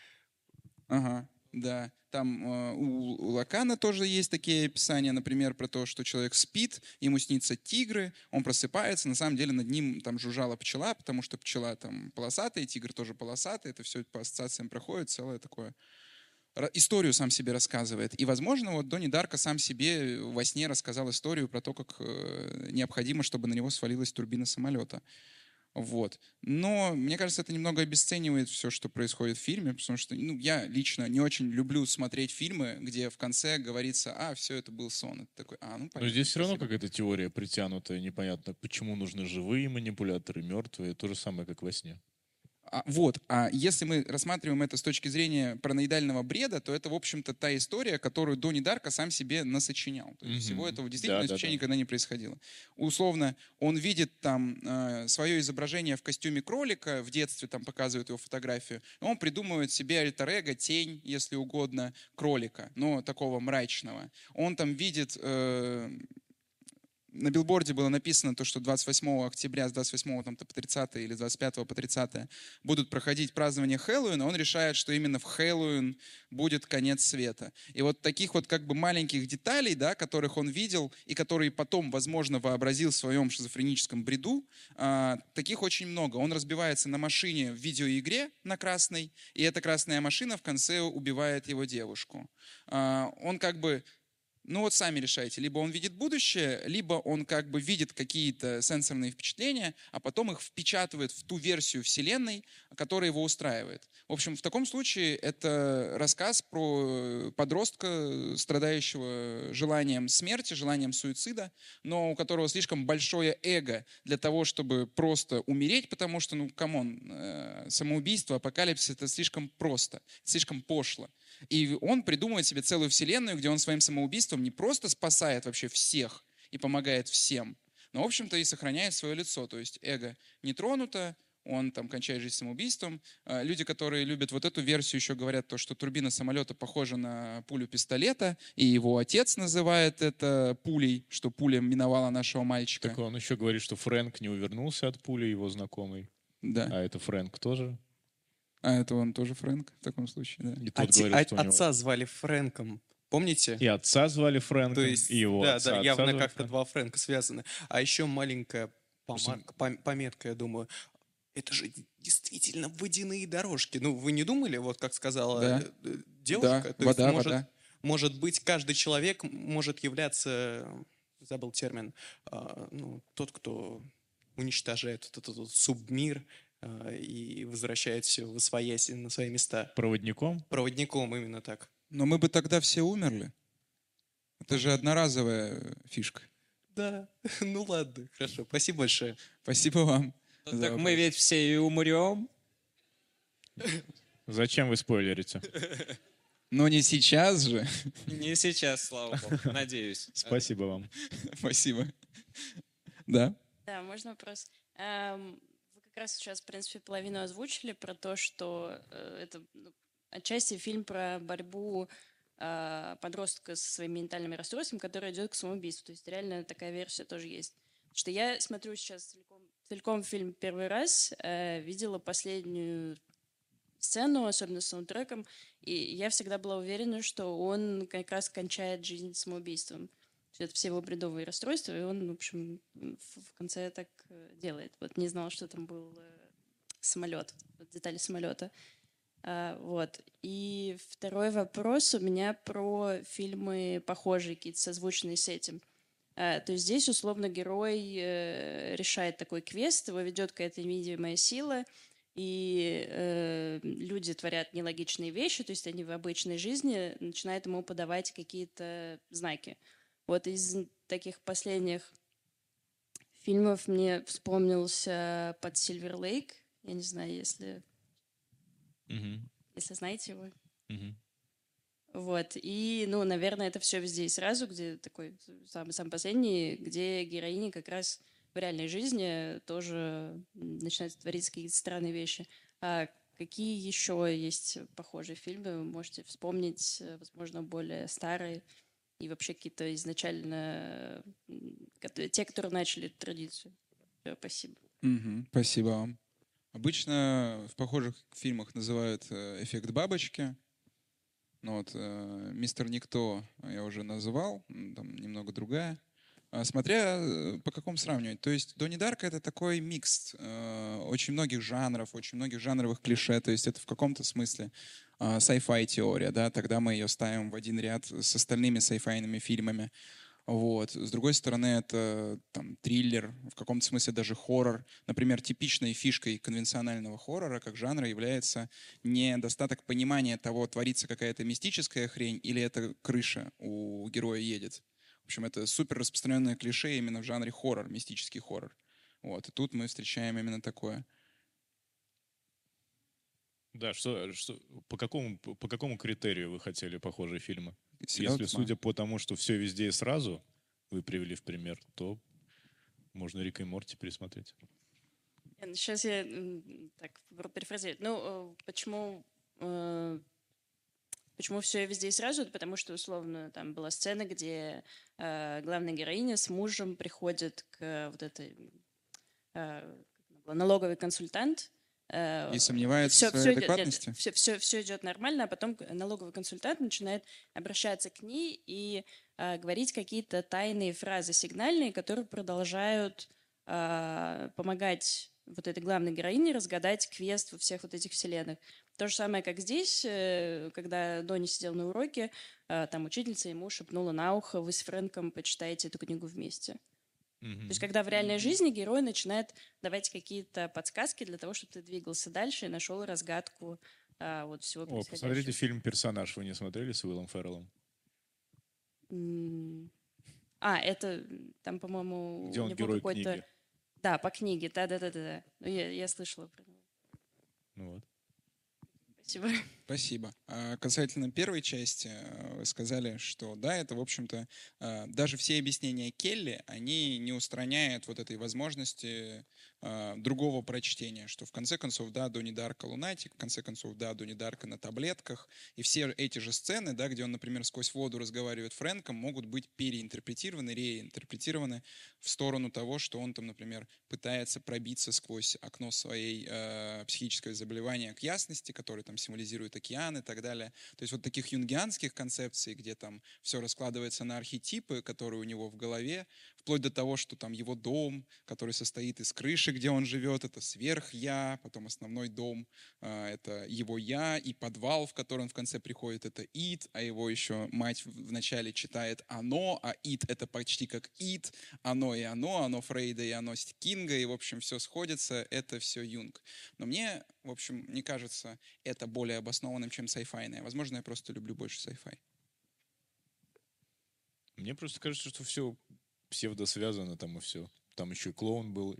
Ага, да. Там э, у, Лакана тоже есть такие описания, например, про то, что человек спит, ему снится тигры, он просыпается, на самом деле над ним там жужжала пчела, потому что пчела там полосатая, тигр тоже полосатый, это все по ассоциациям проходит, целое такое историю сам себе рассказывает. И, возможно, вот Донни Дарка сам себе во сне рассказал историю про то, как э, необходимо, чтобы на него свалилась турбина самолета. Вот. Но мне кажется, это немного обесценивает все, что происходит в фильме, потому что ну, я лично не очень люблю смотреть фильмы, где в конце говорится, а, все, это был сон. Это такой, а, ну понятно. Но здесь все равно спасибо». какая-то теория притянутая, непонятно, почему нужны живые манипуляторы, мертвые, то же самое, как во сне. А, вот. А если мы рассматриваем это с точки зрения параноидального бреда, то это, в общем-то, та история, которую Донни Дарка сам себе насочинял. То есть Мгм. всего этого действительно Да, да, вообще да. никогда не происходило. Условно, он видит там э, свое изображение в костюме кролика, в детстве там показывают его фотографию, и он придумывает себе альтер тень, если угодно, кролика, но такого мрачного. Он там видит э, на билборде было написано то, что 28 октября с 28 там, по 30 или с 25 по 30 будут проходить празднования Хэллоуина, он решает, что именно в Хэллоуин будет конец света. И вот таких вот как бы маленьких деталей, да, которых он видел и которые потом, возможно, вообразил в своем шизофреническом бреду, а, таких очень много. Он разбивается на машине в видеоигре на красной, и эта красная машина в конце убивает его девушку. А, он как бы ну вот сами решайте. Либо он видит будущее, либо он как бы видит какие-то сенсорные впечатления, а потом их впечатывает в ту версию Вселенной, которая его устраивает. В общем, в таком случае это рассказ про подростка, страдающего желанием смерти, желанием суицида, но у которого слишком большое эго для того, чтобы просто умереть, потому что, ну, come on, э, самоубийство, апокалипсис — это слишком просто, слишком пошло. И он придумывает себе целую вселенную, где он своим самоубийством не просто спасает вообще всех и помогает всем, но, в общем-то, и сохраняет свое лицо. То есть эго не тронуто, он там кончает жизнь самоубийством. А Люди, которые любят вот эту версию, еще говорят то, что турбина самолета похожа на пулю пистолета, и его отец называет это пулей, что пуля миновала нашего мальчика. Так он еще говорит, что Фрэнк не увернулся от пули, его знакомый. Да. А это Фрэнк тоже. А это он тоже Фрэнк в таком случае, да. И тот те- говорит, а- что у него- отца звали Фрэнком. Помните? И отца звали Фрэнком, То есть, и его да, отца, да, отца явно звали как-то Фрэнком. два Фрэнка связаны. А еще маленькая помарка- пом- пометка, я думаю, это же д- действительно водяные дорожки. Ну, вы не думали, вот как сказала Да. э, э, девушка? Да, То есть, вода, может, вода. может быть, каждый человек может являться, э, забыл термин, а, ну, тот, кто уничтожает вот этот вот субмир и возвращает все в освоясь на свои места. Проводником? Проводником, именно так. Но мы бы тогда все умерли. Это же одноразовая фишка. Да, (laughs) ну ладно, хорошо. Спасибо большое. Спасибо вам. Ну, так вопрос. мы ведь все и умрем. Зачем вы спойлерите? Но не сейчас же. (laughs) Не сейчас, слава богу, надеюсь. Спасибо вам. Спасибо. Да. Да, можно вопрос. Эм, раз сейчас, в принципе, половину озвучили про то, что э, это ну, отчасти фильм про борьбу э, подростка со своими ментальными расстройствами, который идет к самоубийству. То есть реально такая версия тоже есть. Что я смотрю сейчас целиком, целиком фильм первый раз, э, видела последнюю сцену, особенно с саундтреком, и я всегда была уверена, что он как раз кончает жизнь самоубийством. Это все его бредовые расстройства, и он, в общем, в, конце так э, делает. Вот не знала, что там был э, самолет, вот детали самолета. А, вот. И второй вопрос у меня про фильмы похожие, какие-то созвучные с этим. А, то есть здесь, условно, герой э, решает такой квест, его ведет какая-то невидимая сила, и э, люди творят нелогичные вещи, то есть они в обычной жизни начинают ему подавать какие-то знаки. Вот из таких последних фильмов мне вспомнился под Сильвер Лейк. Я не знаю, если, Мгм. если знаете его. Мгм. Вот. И, ну, наверное, это все везде и сразу, где такой самый, самый последний, где героини как раз в реальной жизни тоже начинают твориться какие-то странные вещи. А какие еще есть похожие фильмы? Вы можете вспомнить, э, возможно, более старые и вообще какие-то изначально кото- те, которые начали эту традицию. Всё, спасибо. Мгм, Спасибо вам. Обычно в похожих фильмах называют э, эффект бабочки. Ну вот, э, «Мистер Никто» я уже называл, там немного другая. А Смотря э, по какому сравнивать. То есть Донни Дарка — это такой микс э, очень многих жанров, очень многих жанровых клише. То есть это в каком-то смысле sci-fi теория, да, тогда мы ее ставим в один ряд с остальными sci-fi фильмами. Вот. С другой стороны, это там, триллер, в каком-то смысле даже хоррор. Например, типичной фишкой конвенционального хоррора как жанра является недостаток понимания того, творится какая-то мистическая хрень или это крыша у героя едет. В общем, это супер распространенное клише именно в жанре хоррор, мистический хоррор. Вот. И тут мы встречаем именно такое. Да, что, что, по, какому, по какому критерию вы хотели похожие фильмы? Сериал Если, «Тьма». судя по тому, что все везде и сразу, вы привели в пример, то можно Рика и Морти пересмотреть. Сейчас я м, так перефразировать. Ну, э, почему, э, почему все везде и сразу? Потому что, условно, там была сцена, где э, главная героиня с мужем приходит к вот этой э, была, налоговый консультант, э, И сомневается в своей адекватности? все, все, все идет нормально, а потом налоговый консультант начинает обращаться к ней и э, говорить какие-то тайные фразы сигнальные, которые продолжают э, помогать вот этой главной героине разгадать квест во всех вот этих вселенных. То же самое, как здесь, э, когда Донни сидел на уроке, э, там учительница ему шепнула на ухо, вы с Фрэнком почитаете эту книгу вместе. То есть, когда в реальной жизни герой начинает давать какие-то подсказки для того, чтобы ты двигался дальше и нашел разгадку а, вот всего О, посмотрите фильм «Персонаж». Вы не смотрели с Уиллом Ферреллом? М, А, это там, по-моему, Где у он него герой какой-то... книги. Да, по книге, да-да-да-да. Ну, Я, я слышала про него. Ну вот. Спасибо. Спасибо. А касательно первой части, э, вы сказали, что да, это, в общем-то, э, даже все объяснения Келли, они не устраняют вот этой возможности э, другого прочтения, что в конце концов, да, Донни Дарка лунатик, в конце концов, да, Донни Дарка на таблетках, и все эти же сцены, да, где он, например, сквозь воду разговаривает Фрэнком, могут быть переинтерпретированы, реинтерпретированы в сторону того, что он там, например, пытается пробиться сквозь окно своей э, психического заболевания к ясности, который там символизирует океан и так далее. То есть вот таких юнгианских концепций, где там все раскладывается на архетипы, которые у него в голове, вплоть до того, что там его дом, который состоит из крыши, где он живет, это сверх-я, потом основной дом, э, это его я, и подвал, в который он в конце приходит, это ид, а его еще мать в в начале читает оно, а ид это почти как ид, оно и оно, оно Фрейда и оно Кинга, и, в общем, все сходится, это все Юнг. Но мне, в общем, не кажется это более обоснованным, чем сайфайное. Возможно, я просто люблю больше сайфай. Мне просто кажется, что все псевдосвязано там и все. Там еще и клоун был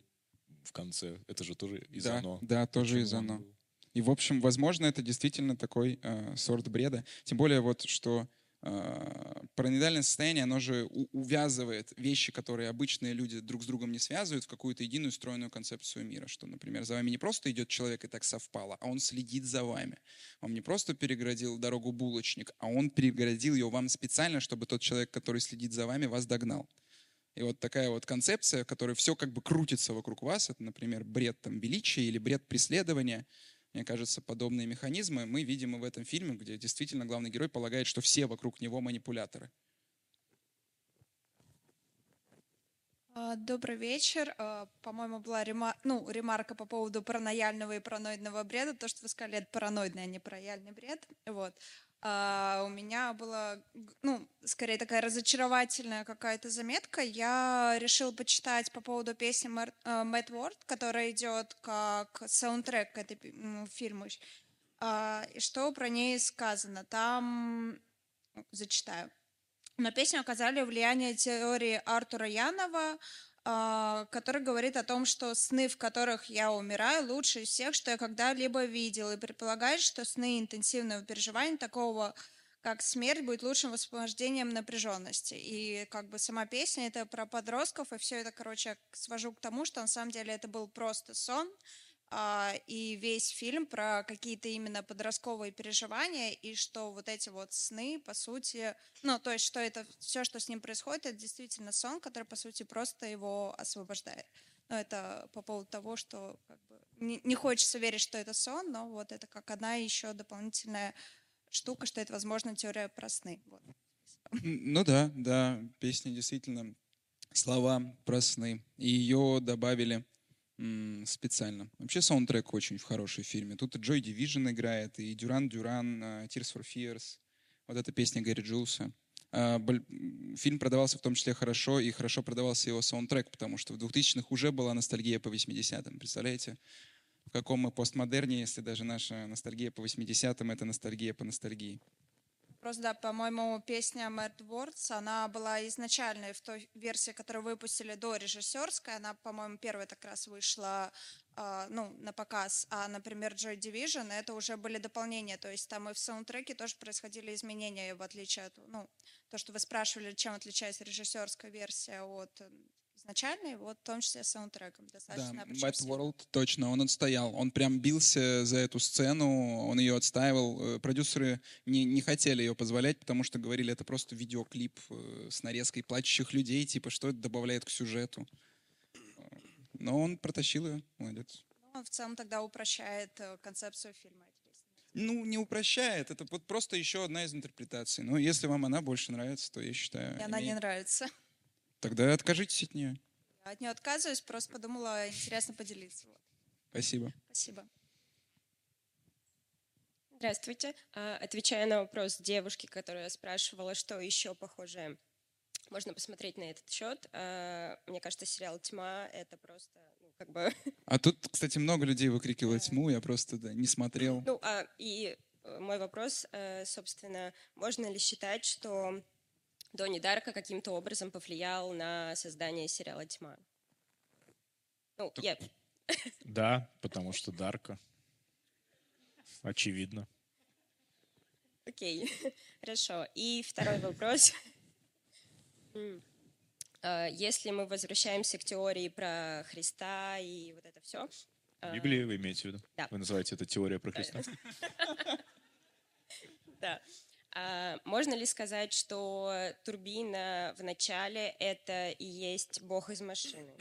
в конце. Это же тоже из да, оно. Да, тоже Почему из он оно. был? И, в общем, возможно, это действительно такой э, сорт бреда. Тем более вот, что э, параноидальное состояние, оно же у- увязывает вещи, которые обычные люди друг с другом не связывают, в какую-то единую стройную концепцию мира. Что, например, за вами не просто идет человек и так совпало, а он следит за вами. Он не просто переградил дорогу булочник, а он переградил ее вам специально, чтобы тот человек, который следит за вами, вас догнал. И вот такая вот концепция, в которой все как бы крутится вокруг вас, это, например, бред там, величия или бред преследования. Мне кажется, подобные механизмы мы видим и в этом фильме, где действительно главный герой полагает, что все вокруг него манипуляторы. А, Добрый вечер. А, По-моему, была рема- ну, ремарка по поводу паранояльного и параноидного бреда. То, что вы сказали, это параноидный, а не паранояльный бред. Вот. А у меня была, ну, скорее такая разочаровательная какая-то заметка. Я решила почитать по поводу песни Мэр- э, Мэтт Уорд, которая идет как саундтрек к этой м, фильму. А, И что про ней сказано? Там, ну, зачитаю. На песню оказали влияние теории Артура Янова, который говорит о том, что сны, в которых я умираю, лучше из всех, что я когда-либо видел, и предполагает, что сны интенсивного переживания такого как смерть будет лучшим высвобождением напряженности. И как бы сама песня это про подростков, и все это, короче, свожу к тому, что на самом деле это был просто сон, а, и весь фильм про какие-то именно подростковые переживания, и что вот эти вот сны, по сути, ну, то есть, что это все, что с ним происходит, это действительно сон, который, по сути, просто его освобождает. Ну, это по поводу того, что как бы, не, не хочется верить, что это сон, но вот это как одна еще дополнительная штука, что это, возможно, теория про сны. Вот. Ну да, да, песня действительно слова про сны. И ее добавили специально. Вообще саундтрек очень в хороший фильме. Тут и Joy Division играет, и Дюран Дюран, э, Tears for Fears. Вот эта песня Гэри Джулса. а, фильм продавался в том числе хорошо, и хорошо продавался его саундтрек, потому что в 2000-х уже была ностальгия по 80-м. Представляете? В каком мы постмодерне, если даже наша ностальгия по 80-м — это ностальгия по ностальгии. Просто, да, по-моему, песня Mad Words, она была изначальной в той версии, которую выпустили до режиссерской. Она, по-моему, первая так раз вышла а, ну, на показ. А, например, Joy Division, это уже были дополнения. То есть там и в саундтреке тоже происходили изменения, в отличие от, ну, то, что вы спрашивали, чем отличается режиссерская версия от изначальной, вот в том числе с саундтреком. Да, Достаточно причем Mad World, точно, он отстоял. Он прям бился за эту сцену, он ее отстаивал. Э, Продюсеры не, не хотели ее позволять, потому что говорили, это просто видеоклип э, с нарезкой плачущих людей, типа, что это добавляет к сюжету. Но он протащил ее, молодец. Ну, он в целом тогда упрощает э, концепцию фильма. Ну, не упрощает, это вот просто еще одна из интерпретаций. Но если вам она больше нравится, то я считаю... И она не имеет- нравится. Тогда откажитесь от нее. Я от нее отказываюсь, просто подумала, интересно поделиться. Вот. Спасибо. Спасибо. Здравствуйте. А, Отвечая на вопрос девушки, которая спрашивала, что еще похожее можно посмотреть на этот счет, а, мне кажется, сериал «Тьма» — это просто, ну, как бы... (laughs) А тут, кстати, много людей выкрикивает тьму, я просто да, не смотрел. Ну, а, и э, мой вопрос, э, собственно, можно ли считать, что Донни Дарка каким-то образом повлиял на создание сериала «Тьма»? Ну, я... Да, потому что Дарка. Очевидно. Окей, (laughs) хорошо. И второй вопрос. А, Если мы возвращаемся к теории про Христа и вот это все. Библия вы имеете в виду? да. Вы называете это теория про Христа? (laughs) Да. А можно ли сказать, что турбина в начале это и есть Бог из машины?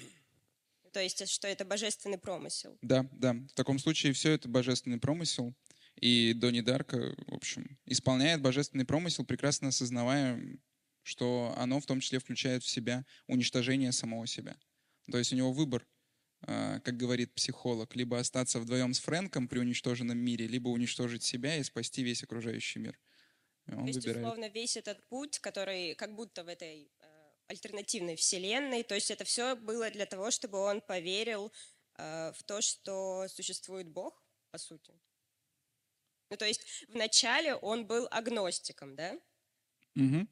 То есть, что это божественный промысел? Да, да. В таком случае все это божественный промысел. И Донни Дарка, в общем, исполняет божественный промысел, прекрасно осознавая, что оно в том числе включает в себя уничтожение самого себя. То есть у него выбор, а, как говорит психолог, либо остаться вдвоем с Фрэнком при уничтоженном мире, либо уничтожить себя и спасти весь окружающий мир. И он То есть, выбирает. условно, весь этот путь, который как будто в этой э, альтернативной вселенной, то есть это все было для того, чтобы он поверил э, в то, что существует Бог, по сути. Ну, то есть вначале он был агностиком, да? Мгм.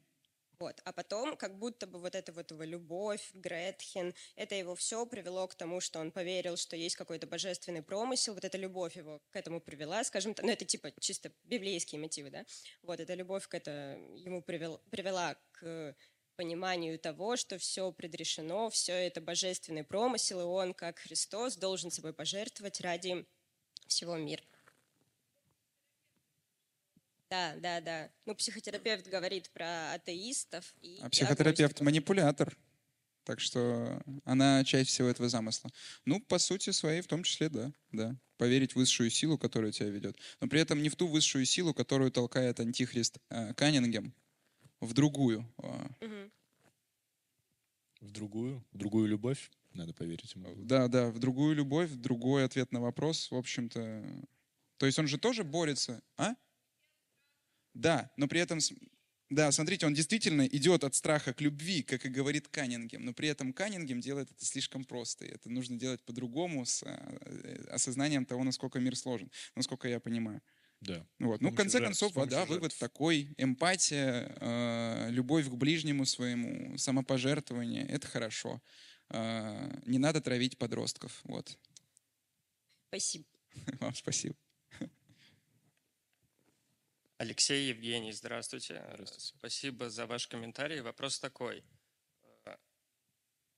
Вот. А потом, как будто бы вот эта вот его любовь, Гретхен, это его все привело к тому, что он поверил, что есть какой-то божественный промысел, вот эта любовь его к этому привела, скажем так, ну это типа чисто библейские мотивы, да? Вот эта любовь к это ему привел, привела к пониманию того, что все предрешено, все это божественный промысел, и он, как Христос, должен собой пожертвовать ради всего мира. Да, да, да. Ну, психотерапевт говорит про атеистов и А психотерапевт манипулятор. Так что она часть всего этого замысла. Ну, по сути своей, в том числе, да, да. Поверить в высшую силу, которая тебя ведет. Но при этом не в ту высшую силу, которую толкает антихрист э, Каннингем, в другую. э, В другую, в другую любовь надо поверить ему. Да, да, в другую любовь, в другой ответ на вопрос, в общем-то. То есть он же тоже борется, а? Да, но при этом, да, смотрите, он действительно идет от страха к любви, как и говорит Каннингем, но при этом Каннингем делает это слишком просто, и это нужно делать по-другому, с э, осознанием того, насколько мир сложен, насколько я понимаю. Да. Вот. Ну, в конце жертв, концов, да, вывод такой. Эмпатия, э, любовь к ближнему своему, самопожертвование — это хорошо. Э, не надо травить подростков. Вот. Спасибо. (laughs) Вам спасибо. Алексей Евгений, здравствуйте. Спасибо за ваш комментарий. Вопрос такой. Э,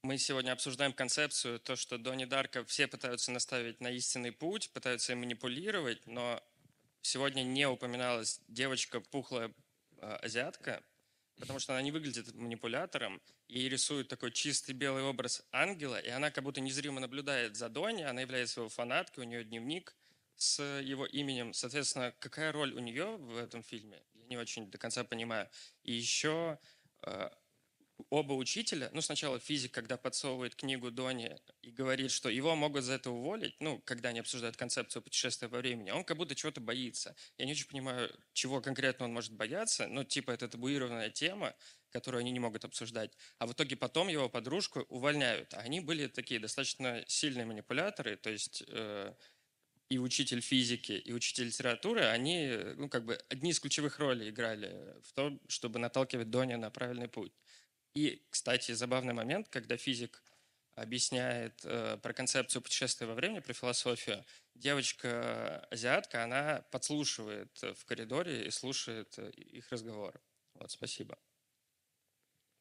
Мы сегодня обсуждаем концепцию, то, что Донни Дарка все пытаются наставить на истинный путь, пытаются им манипулировать, но сегодня не упоминалась девочка пухлая э, азиатка, потому что она не выглядит манипулятором, ей рисуют такой чистый белый образ ангела, и она как будто незримо наблюдает за Донни, она является его фанаткой, у нее дневник с его именем. Соответственно, какая роль у нее в этом фильме, я не очень до конца понимаю. И еще э, оба учителя, ну, сначала физик, когда подсовывает книгу Дони и говорит, что его могут за это уволить, ну, когда они обсуждают концепцию путешествия во времени, он как будто чего-то боится. Я не очень понимаю, чего конкретно он может бояться, ну, типа, это табуированная тема, которую они не могут обсуждать. А в итоге потом его подружку увольняют. А они были такие достаточно сильные манипуляторы, то есть э, и учитель физики, и учитель литературы, они, ну, как бы, одни из ключевых ролей играли в том, чтобы наталкивать Доня на правильный путь. И, кстати, забавный момент, когда физик объясняет э, про концепцию путешествия во времени, про философию, девочка-азиатка, она подслушивает в коридоре и слушает э, их разговор. Вот, спасибо.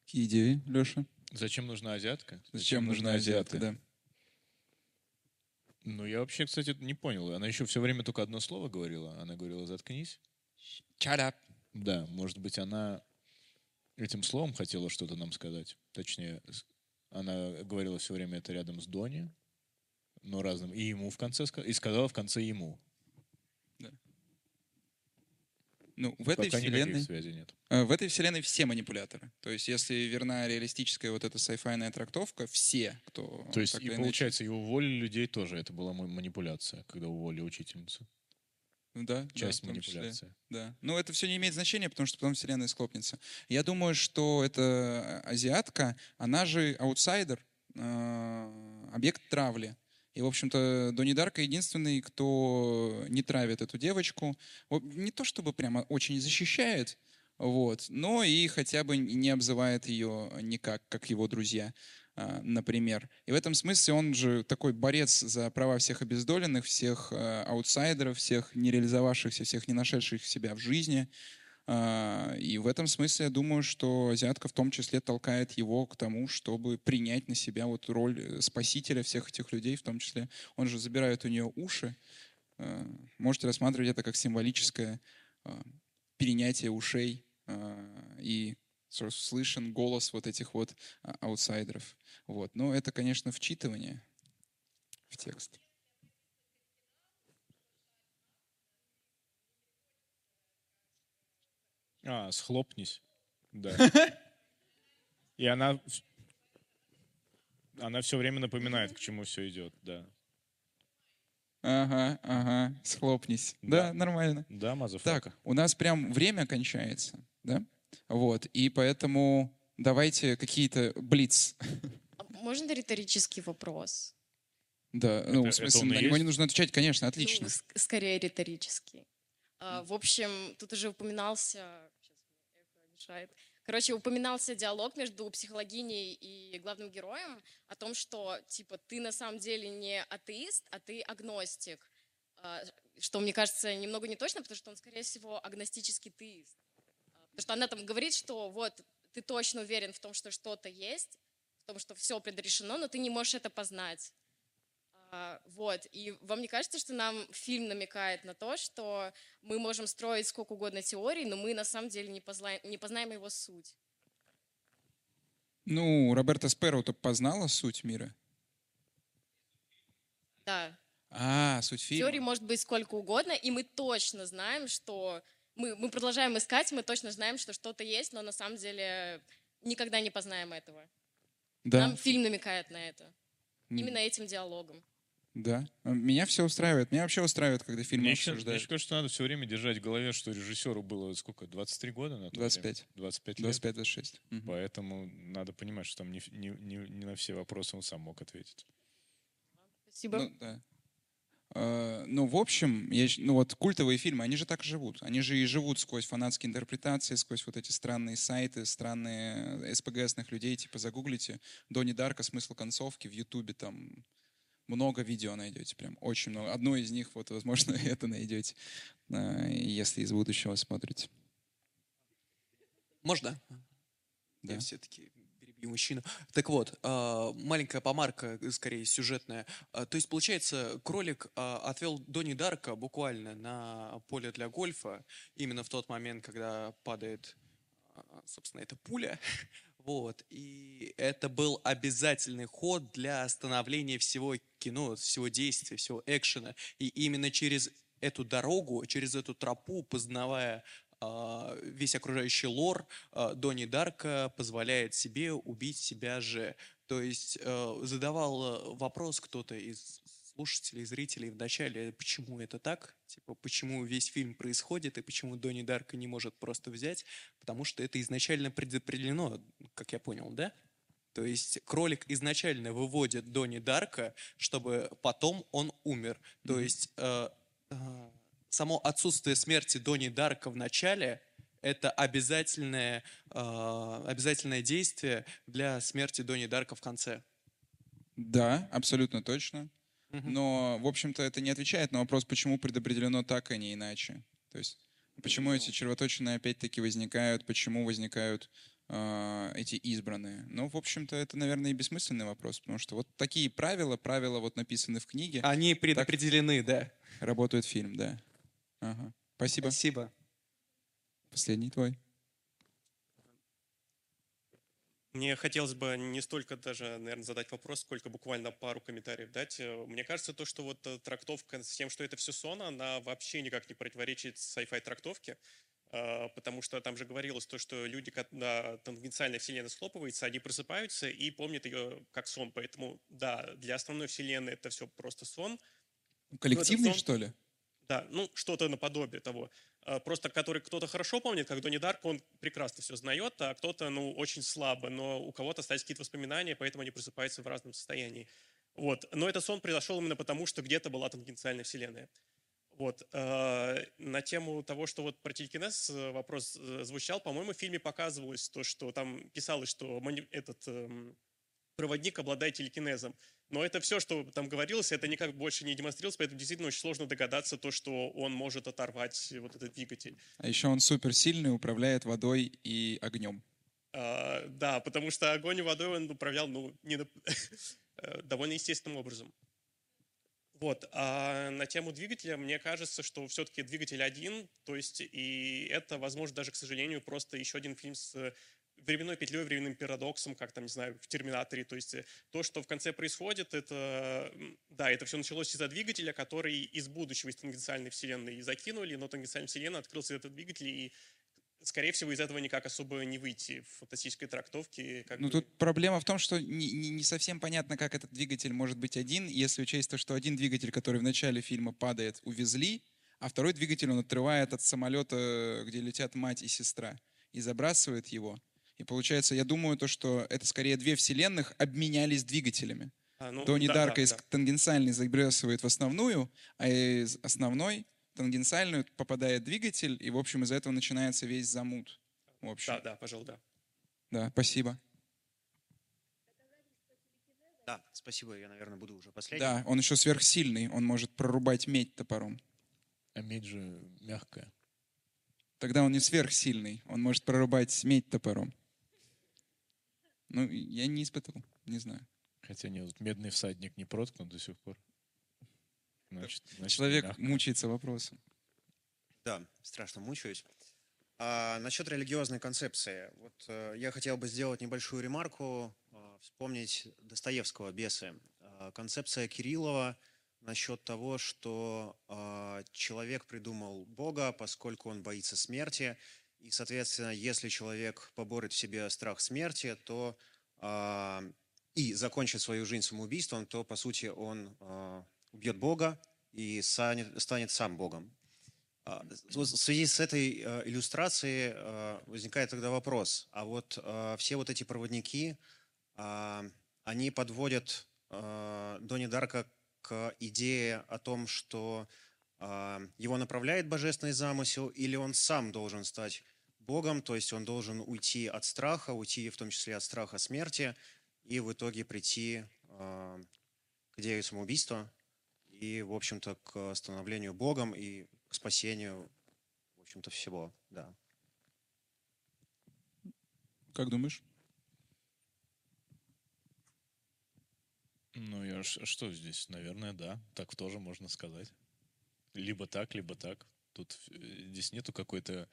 Какие идеи, Леша? Зачем нужна азиатка? Зачем нужна азиатка, да. Ну, я вообще, кстати, не понял. Она еще все время только одно слово говорила. Она говорила «заткнись». Shut up. Да, может быть, она этим словом хотела что-то нам сказать. Точнее, она говорила все время это рядом с Дони, но разным. И ему в конце ска- и сказала в конце ему. Ну, в этой Пока вселенной... связей нет. э, В этой вселенной все манипуляторы. То есть, если верна реалистическая вот эта сайфайная трактовка, все, кто... То есть, и иначе- получается, и уволили людей тоже. Это была ма- манипуляция, когда уволили учительницу. Ну Да, Часть да, числе. манипуляции. Да. Но это все не имеет значения, потому что потом вселенная схлопнется. Я думаю, что эта азиатка, она же аутсайдер, э, объект травли. И, в общем-то, Донни Дарка единственный, кто не травит эту девочку. Не то чтобы прямо очень защищает, вот, но и хотя бы не обзывает ее никак, как его друзья, а, например. И в этом смысле он же такой борец за права всех обездоленных, всех э, аутсайдеров, всех не реализовавшихся, всех не нашедших себя в жизни. А, И в этом смысле я думаю, что азиатка в том числе толкает его к тому, чтобы принять на себя вот роль э, спасителя всех этих людей, в том числе. Он же забирает у нее уши. Э, Можете рассматривать это как символическое э, перенятие ушей и слышен голос вот этих вот а, аутсайдеров. Вот. Но это, конечно, вчитывание в текст. А, схлопнись. Да. (laughs) И она... в- Она все время напоминает, к чему все идет, да. Ага, ага, схлопнись. Да, нормально. Да, motherfucka. Так, у нас прям время кончается, да? Вот, и поэтому давайте какие-то блиц. Можно риторический вопрос? Да, ну, в это смысле, он и на него есть? не нужно отвечать, конечно, отлично. Ну, скорее риторический. А, в общем, тут уже упоминался... Мешает. Короче, упоминался диалог между психологиней и главным героем о том, что, типа, ты на самом деле не атеист, а ты агностик. А, Что, мне кажется, немного не точно, потому что он, скорее всего, агностический теист. А, Потому что она там говорит, что вот ты точно уверен в том, что что-то есть, в том, что все предрешено, но ты не можешь это познать. А, Вот, и вам не кажется, что нам фильм намекает на то, что мы можем строить сколько угодно теорий, но мы на самом деле не, познаем, не познаем его суть? Ну, Роберта Сперроу-то познала суть мира. Да, А, суть фильма. теорий может быть сколько угодно, и мы точно знаем, что... Мы, мы продолжаем искать, мы точно знаем, что что-то есть, но на самом деле никогда не познаем этого. Да. Нам фильм намекает на это. Именно этим диалогом. Да. Меня все устраивает. Меня вообще устраивает, когда фильмы Мне еще, мне обсуждают. еще кажется, что надо все время держать в голове, что режиссеру было сколько, 23 года на то 25. время? 25 лет. 25-26. Мгм. Поэтому надо понимать, что там не, не, не, не на все вопросы он сам мог ответить. Спасибо. Ну, да. Э, Ну, в общем, я ну вот культовые фильмы, они же так живут. Они же и живут сквозь фанатские интерпретации, сквозь вот эти странные сайты, странные СПГСных людей. Типа загуглите Донни Дарка, смысл концовки в Ютубе, там много видео найдете, прям очень много. Одно из них, вот, возможно, (laughs) это найдете, э, если из будущего смотрите. Можно? Да. Я все-таки перебью мужчину. Так вот, а, маленькая помарка, э, скорее сюжетная. А, То есть, получается, кролик отвел Донни Дарка буквально на поле для гольфа, именно в тот момент, когда падает, собственно, эта пуля. (laughs) Вот. И это был обязательный ход для становления всего кино, всего действия, всего экшена. И именно через эту дорогу, через эту тропу, познавая а, весь окружающий лор а, Донни Дарка позволяет себе убить себя же. То есть э, задавал э, вопрос кто-то из слушателей, зрителей в начале, почему это так, типа, почему весь фильм происходит и почему Донни Дарка не может просто взять, потому что это изначально предопределено, как я понял, да? То есть кролик изначально выводит Донни Дарка, чтобы потом он умер. То есть э, э, само отсутствие смерти Донни Дарка в начале это обязательное, э, обязательное действие для смерти Донни Дарка в конце. Да, абсолютно точно. Но, в общем-то, это не отвечает на вопрос, почему предопределено так, а не иначе. То есть, почему эти червоточины опять-таки возникают, почему возникают э, эти избранные. Ну, в общем-то, это, наверное, и бессмысленный вопрос, потому что вот такие правила, правила вот написаны в книге. Они предопределены, да. Работает фильм, да. Ага. Спасибо. Спасибо. Последний твой. Мне хотелось бы не столько даже, наверное, задать вопрос, сколько буквально пару комментариев дать. Э, Мне кажется, то, что вот э, трактовка с тем, что это все сон, она вообще никак не противоречит sci-fi трактовке, э, потому что там же говорилось то, что люди, когда тангенциальная вселенная схлопывается, они просыпаются и помнят ее как сон. Поэтому, да, для основной вселенной это все просто сон. Коллективный, сон- что ли? Да, ну что-то наподобие того. А, Просто который кто-то хорошо помнит, как Донни Дарк, он прекрасно все знает, а кто-то, ну, очень слабо, но у кого-то остались какие-то воспоминания, поэтому они просыпаются в разном состоянии. Вот. Но этот сон произошел именно потому, что где-то была тангенциальная вселенная. Вот. э, На тему того, что вот про телекинез э, вопрос э, звучал, по-моему, в фильме показывалось то, что там писалось, что этот эм, проводник обладает телекинезом. Но это все, что там говорилось, это никак больше не демонстрировалось, поэтому действительно очень сложно догадаться то, что он может оторвать вот этот двигатель. А еще он суперсильный, управляет водой и огнем. А, да, потому что огонь и водой он управлял ну, не (laughs) довольно естественным образом. Вот. А на тему двигателя, мне кажется, что все-таки двигатель один, то есть и это, возможно, даже, к сожалению, просто еще один фильм с временной петлей, временным парадоксом, как там, не знаю, в «Терминаторе». То есть э, то, что в конце происходит, это, да, это все началось из-за двигателя, который из будущего, из тангенциальной вселенной закинули, но тангенциальная вселенная открылся этот двигатель, и, скорее всего, из этого никак особо не выйти в фантастической трактовке. Как Ну, бы. тут проблема в том, что не, не- не совсем понятно, как этот двигатель может быть один, если учесть то, что один двигатель, который в начале фильма падает, увезли, а второй двигатель он отрывает от самолета, где летят мать и сестра, и забрасывает его. И получается, я думаю, то, что это скорее две вселенных обменялись двигателями. А, ну, Донни да, Дарка да, из да. тангенциальной забрасывает в основную, а из основной тангенциальную попадает двигатель, и, в общем, из-за этого начинается весь замут. В общем. Да, да, пожалуй, да. Да, спасибо. Да, спасибо, я, наверное, буду уже последним. Да, он еще сверхсильный, он может прорубать медь топором. А медь же мягкая. Тогда он не сверхсильный, он может прорубать медь топором. Ну, я не испытывал, не знаю. Хотя нет, вот медный всадник не проткнут до сих пор. Значит, значит, Человек мягко. мучается вопросом. Да, страшно мучаюсь. А, насчет религиозной концепции. Вот э, я хотел бы сделать небольшую ремарку, э, вспомнить Достоевского «Бесы». Э, концепция Кириллова насчет того, что э, человек придумал Бога, поскольку он боится смерти, и, соответственно, если человек поборет в себе страх смерти, то а, и закончит свою жизнь самоубийством, то, по сути, он а, убьет Бога и станет, станет сам Богом. А, В связи с этой а, иллюстрацией а, возникает тогда вопрос, а вот а, все вот эти проводники, они подводят Донни Дарка к идее о том, что его направляет божественный замысел, или он сам должен стать Богом, то есть он должен уйти от страха, уйти в том числе от страха смерти, и в итоге прийти а, к идее самоубийства и, в общем-то, к становлению Богом и к спасению, в общем-то, всего, да. Как думаешь? Ну, я ж- что здесь? Наверное, да. Так тоже можно сказать. Либо так, либо так. Тут э, здесь нету какой-то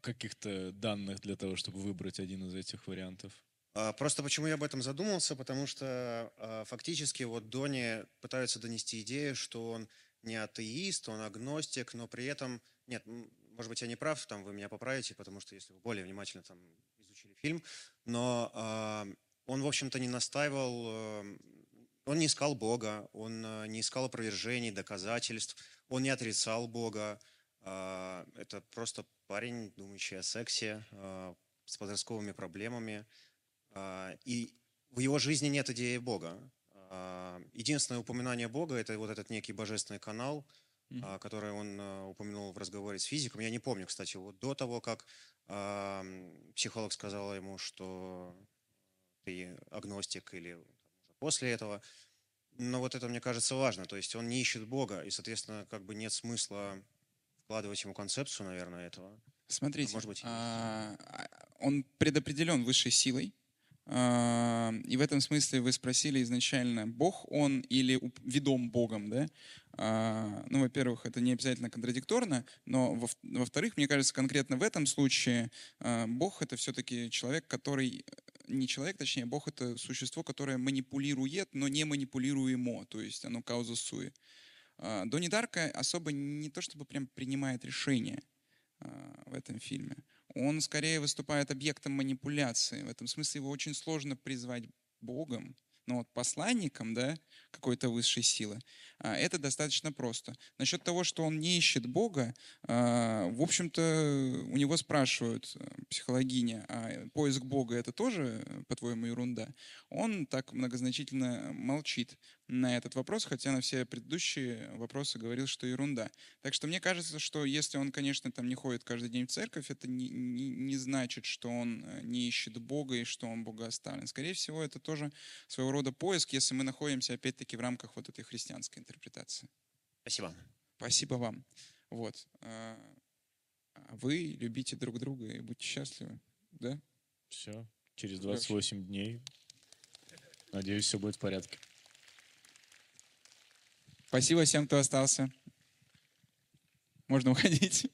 каких-то данных для того, чтобы выбрать один из этих вариантов. А, Просто почему я об этом задумался, потому что а, фактически вот Дони пытаются донести идею, что он не атеист, он агностик, но при этом, нет, может быть, я не прав, там вы меня поправите, потому что если вы более внимательно там изучили фильм, но э, он, в общем-то, не настаивал, э, он не искал Бога, он э, не искал опровержений, доказательств, он не отрицал Бога. Э, это просто парень, думающий о сексе, э, с подростковыми проблемами. Э, и в его жизни нет идеи Бога. Э, единственное упоминание Бога – это вот этот некий божественный канал – mm-hmm. который он упомянул в разговоре с физиком. Я не помню, кстати, вот до того, как психолог сказал ему, что ты агностик или после этого. Но вот это, мне кажется, важно. То есть он не ищет Бога, и, соответственно, как бы нет смысла вкладывать ему концепцию, наверное, этого. Смотрите, может быть, а, он предопределен высшей силой, а, и в этом смысле вы спросили изначально, Бог он или ведом Богом, да? А, ну, во-первых, это не обязательно контрадикторно, но во-вторых, мне кажется, конкретно в этом случае Бог это все-таки человек, который не человек, точнее, Бог это существо, которое манипулирует, но не манипулируемо, то есть оно кауза суи. Донни Дарка особо не то чтобы прям принимает решение в этом фильме он скорее выступает объектом манипуляции. В этом смысле его очень сложно призвать Богом, но вот посланником, да, какой-то высшей силы, а, это достаточно просто. Насчет того, что он не ищет Бога, а, в общем-то, у него спрашивают э, психологиня, а поиск Бога это тоже, по-твоему, ерунда? Он так многозначительно молчит на этот вопрос, хотя на все предыдущие вопросы говорил, что ерунда. Так что мне кажется, что если он, конечно, там не ходит каждый день в церковь, это не, не, не значит, что он э, не ищет Бога и что он Бога оставлен. Скорее всего, это тоже своего рода поиск, если мы находимся, опять-таки, в рамках вот этой христианской интерпретации. Спасибо. Спасибо вам. Вот. А, а вы любите друг друга и будьте счастливы. Да? Все. Через 28 дней. Надеюсь, все будет в порядке. Спасибо всем, кто остался. Можно уходить.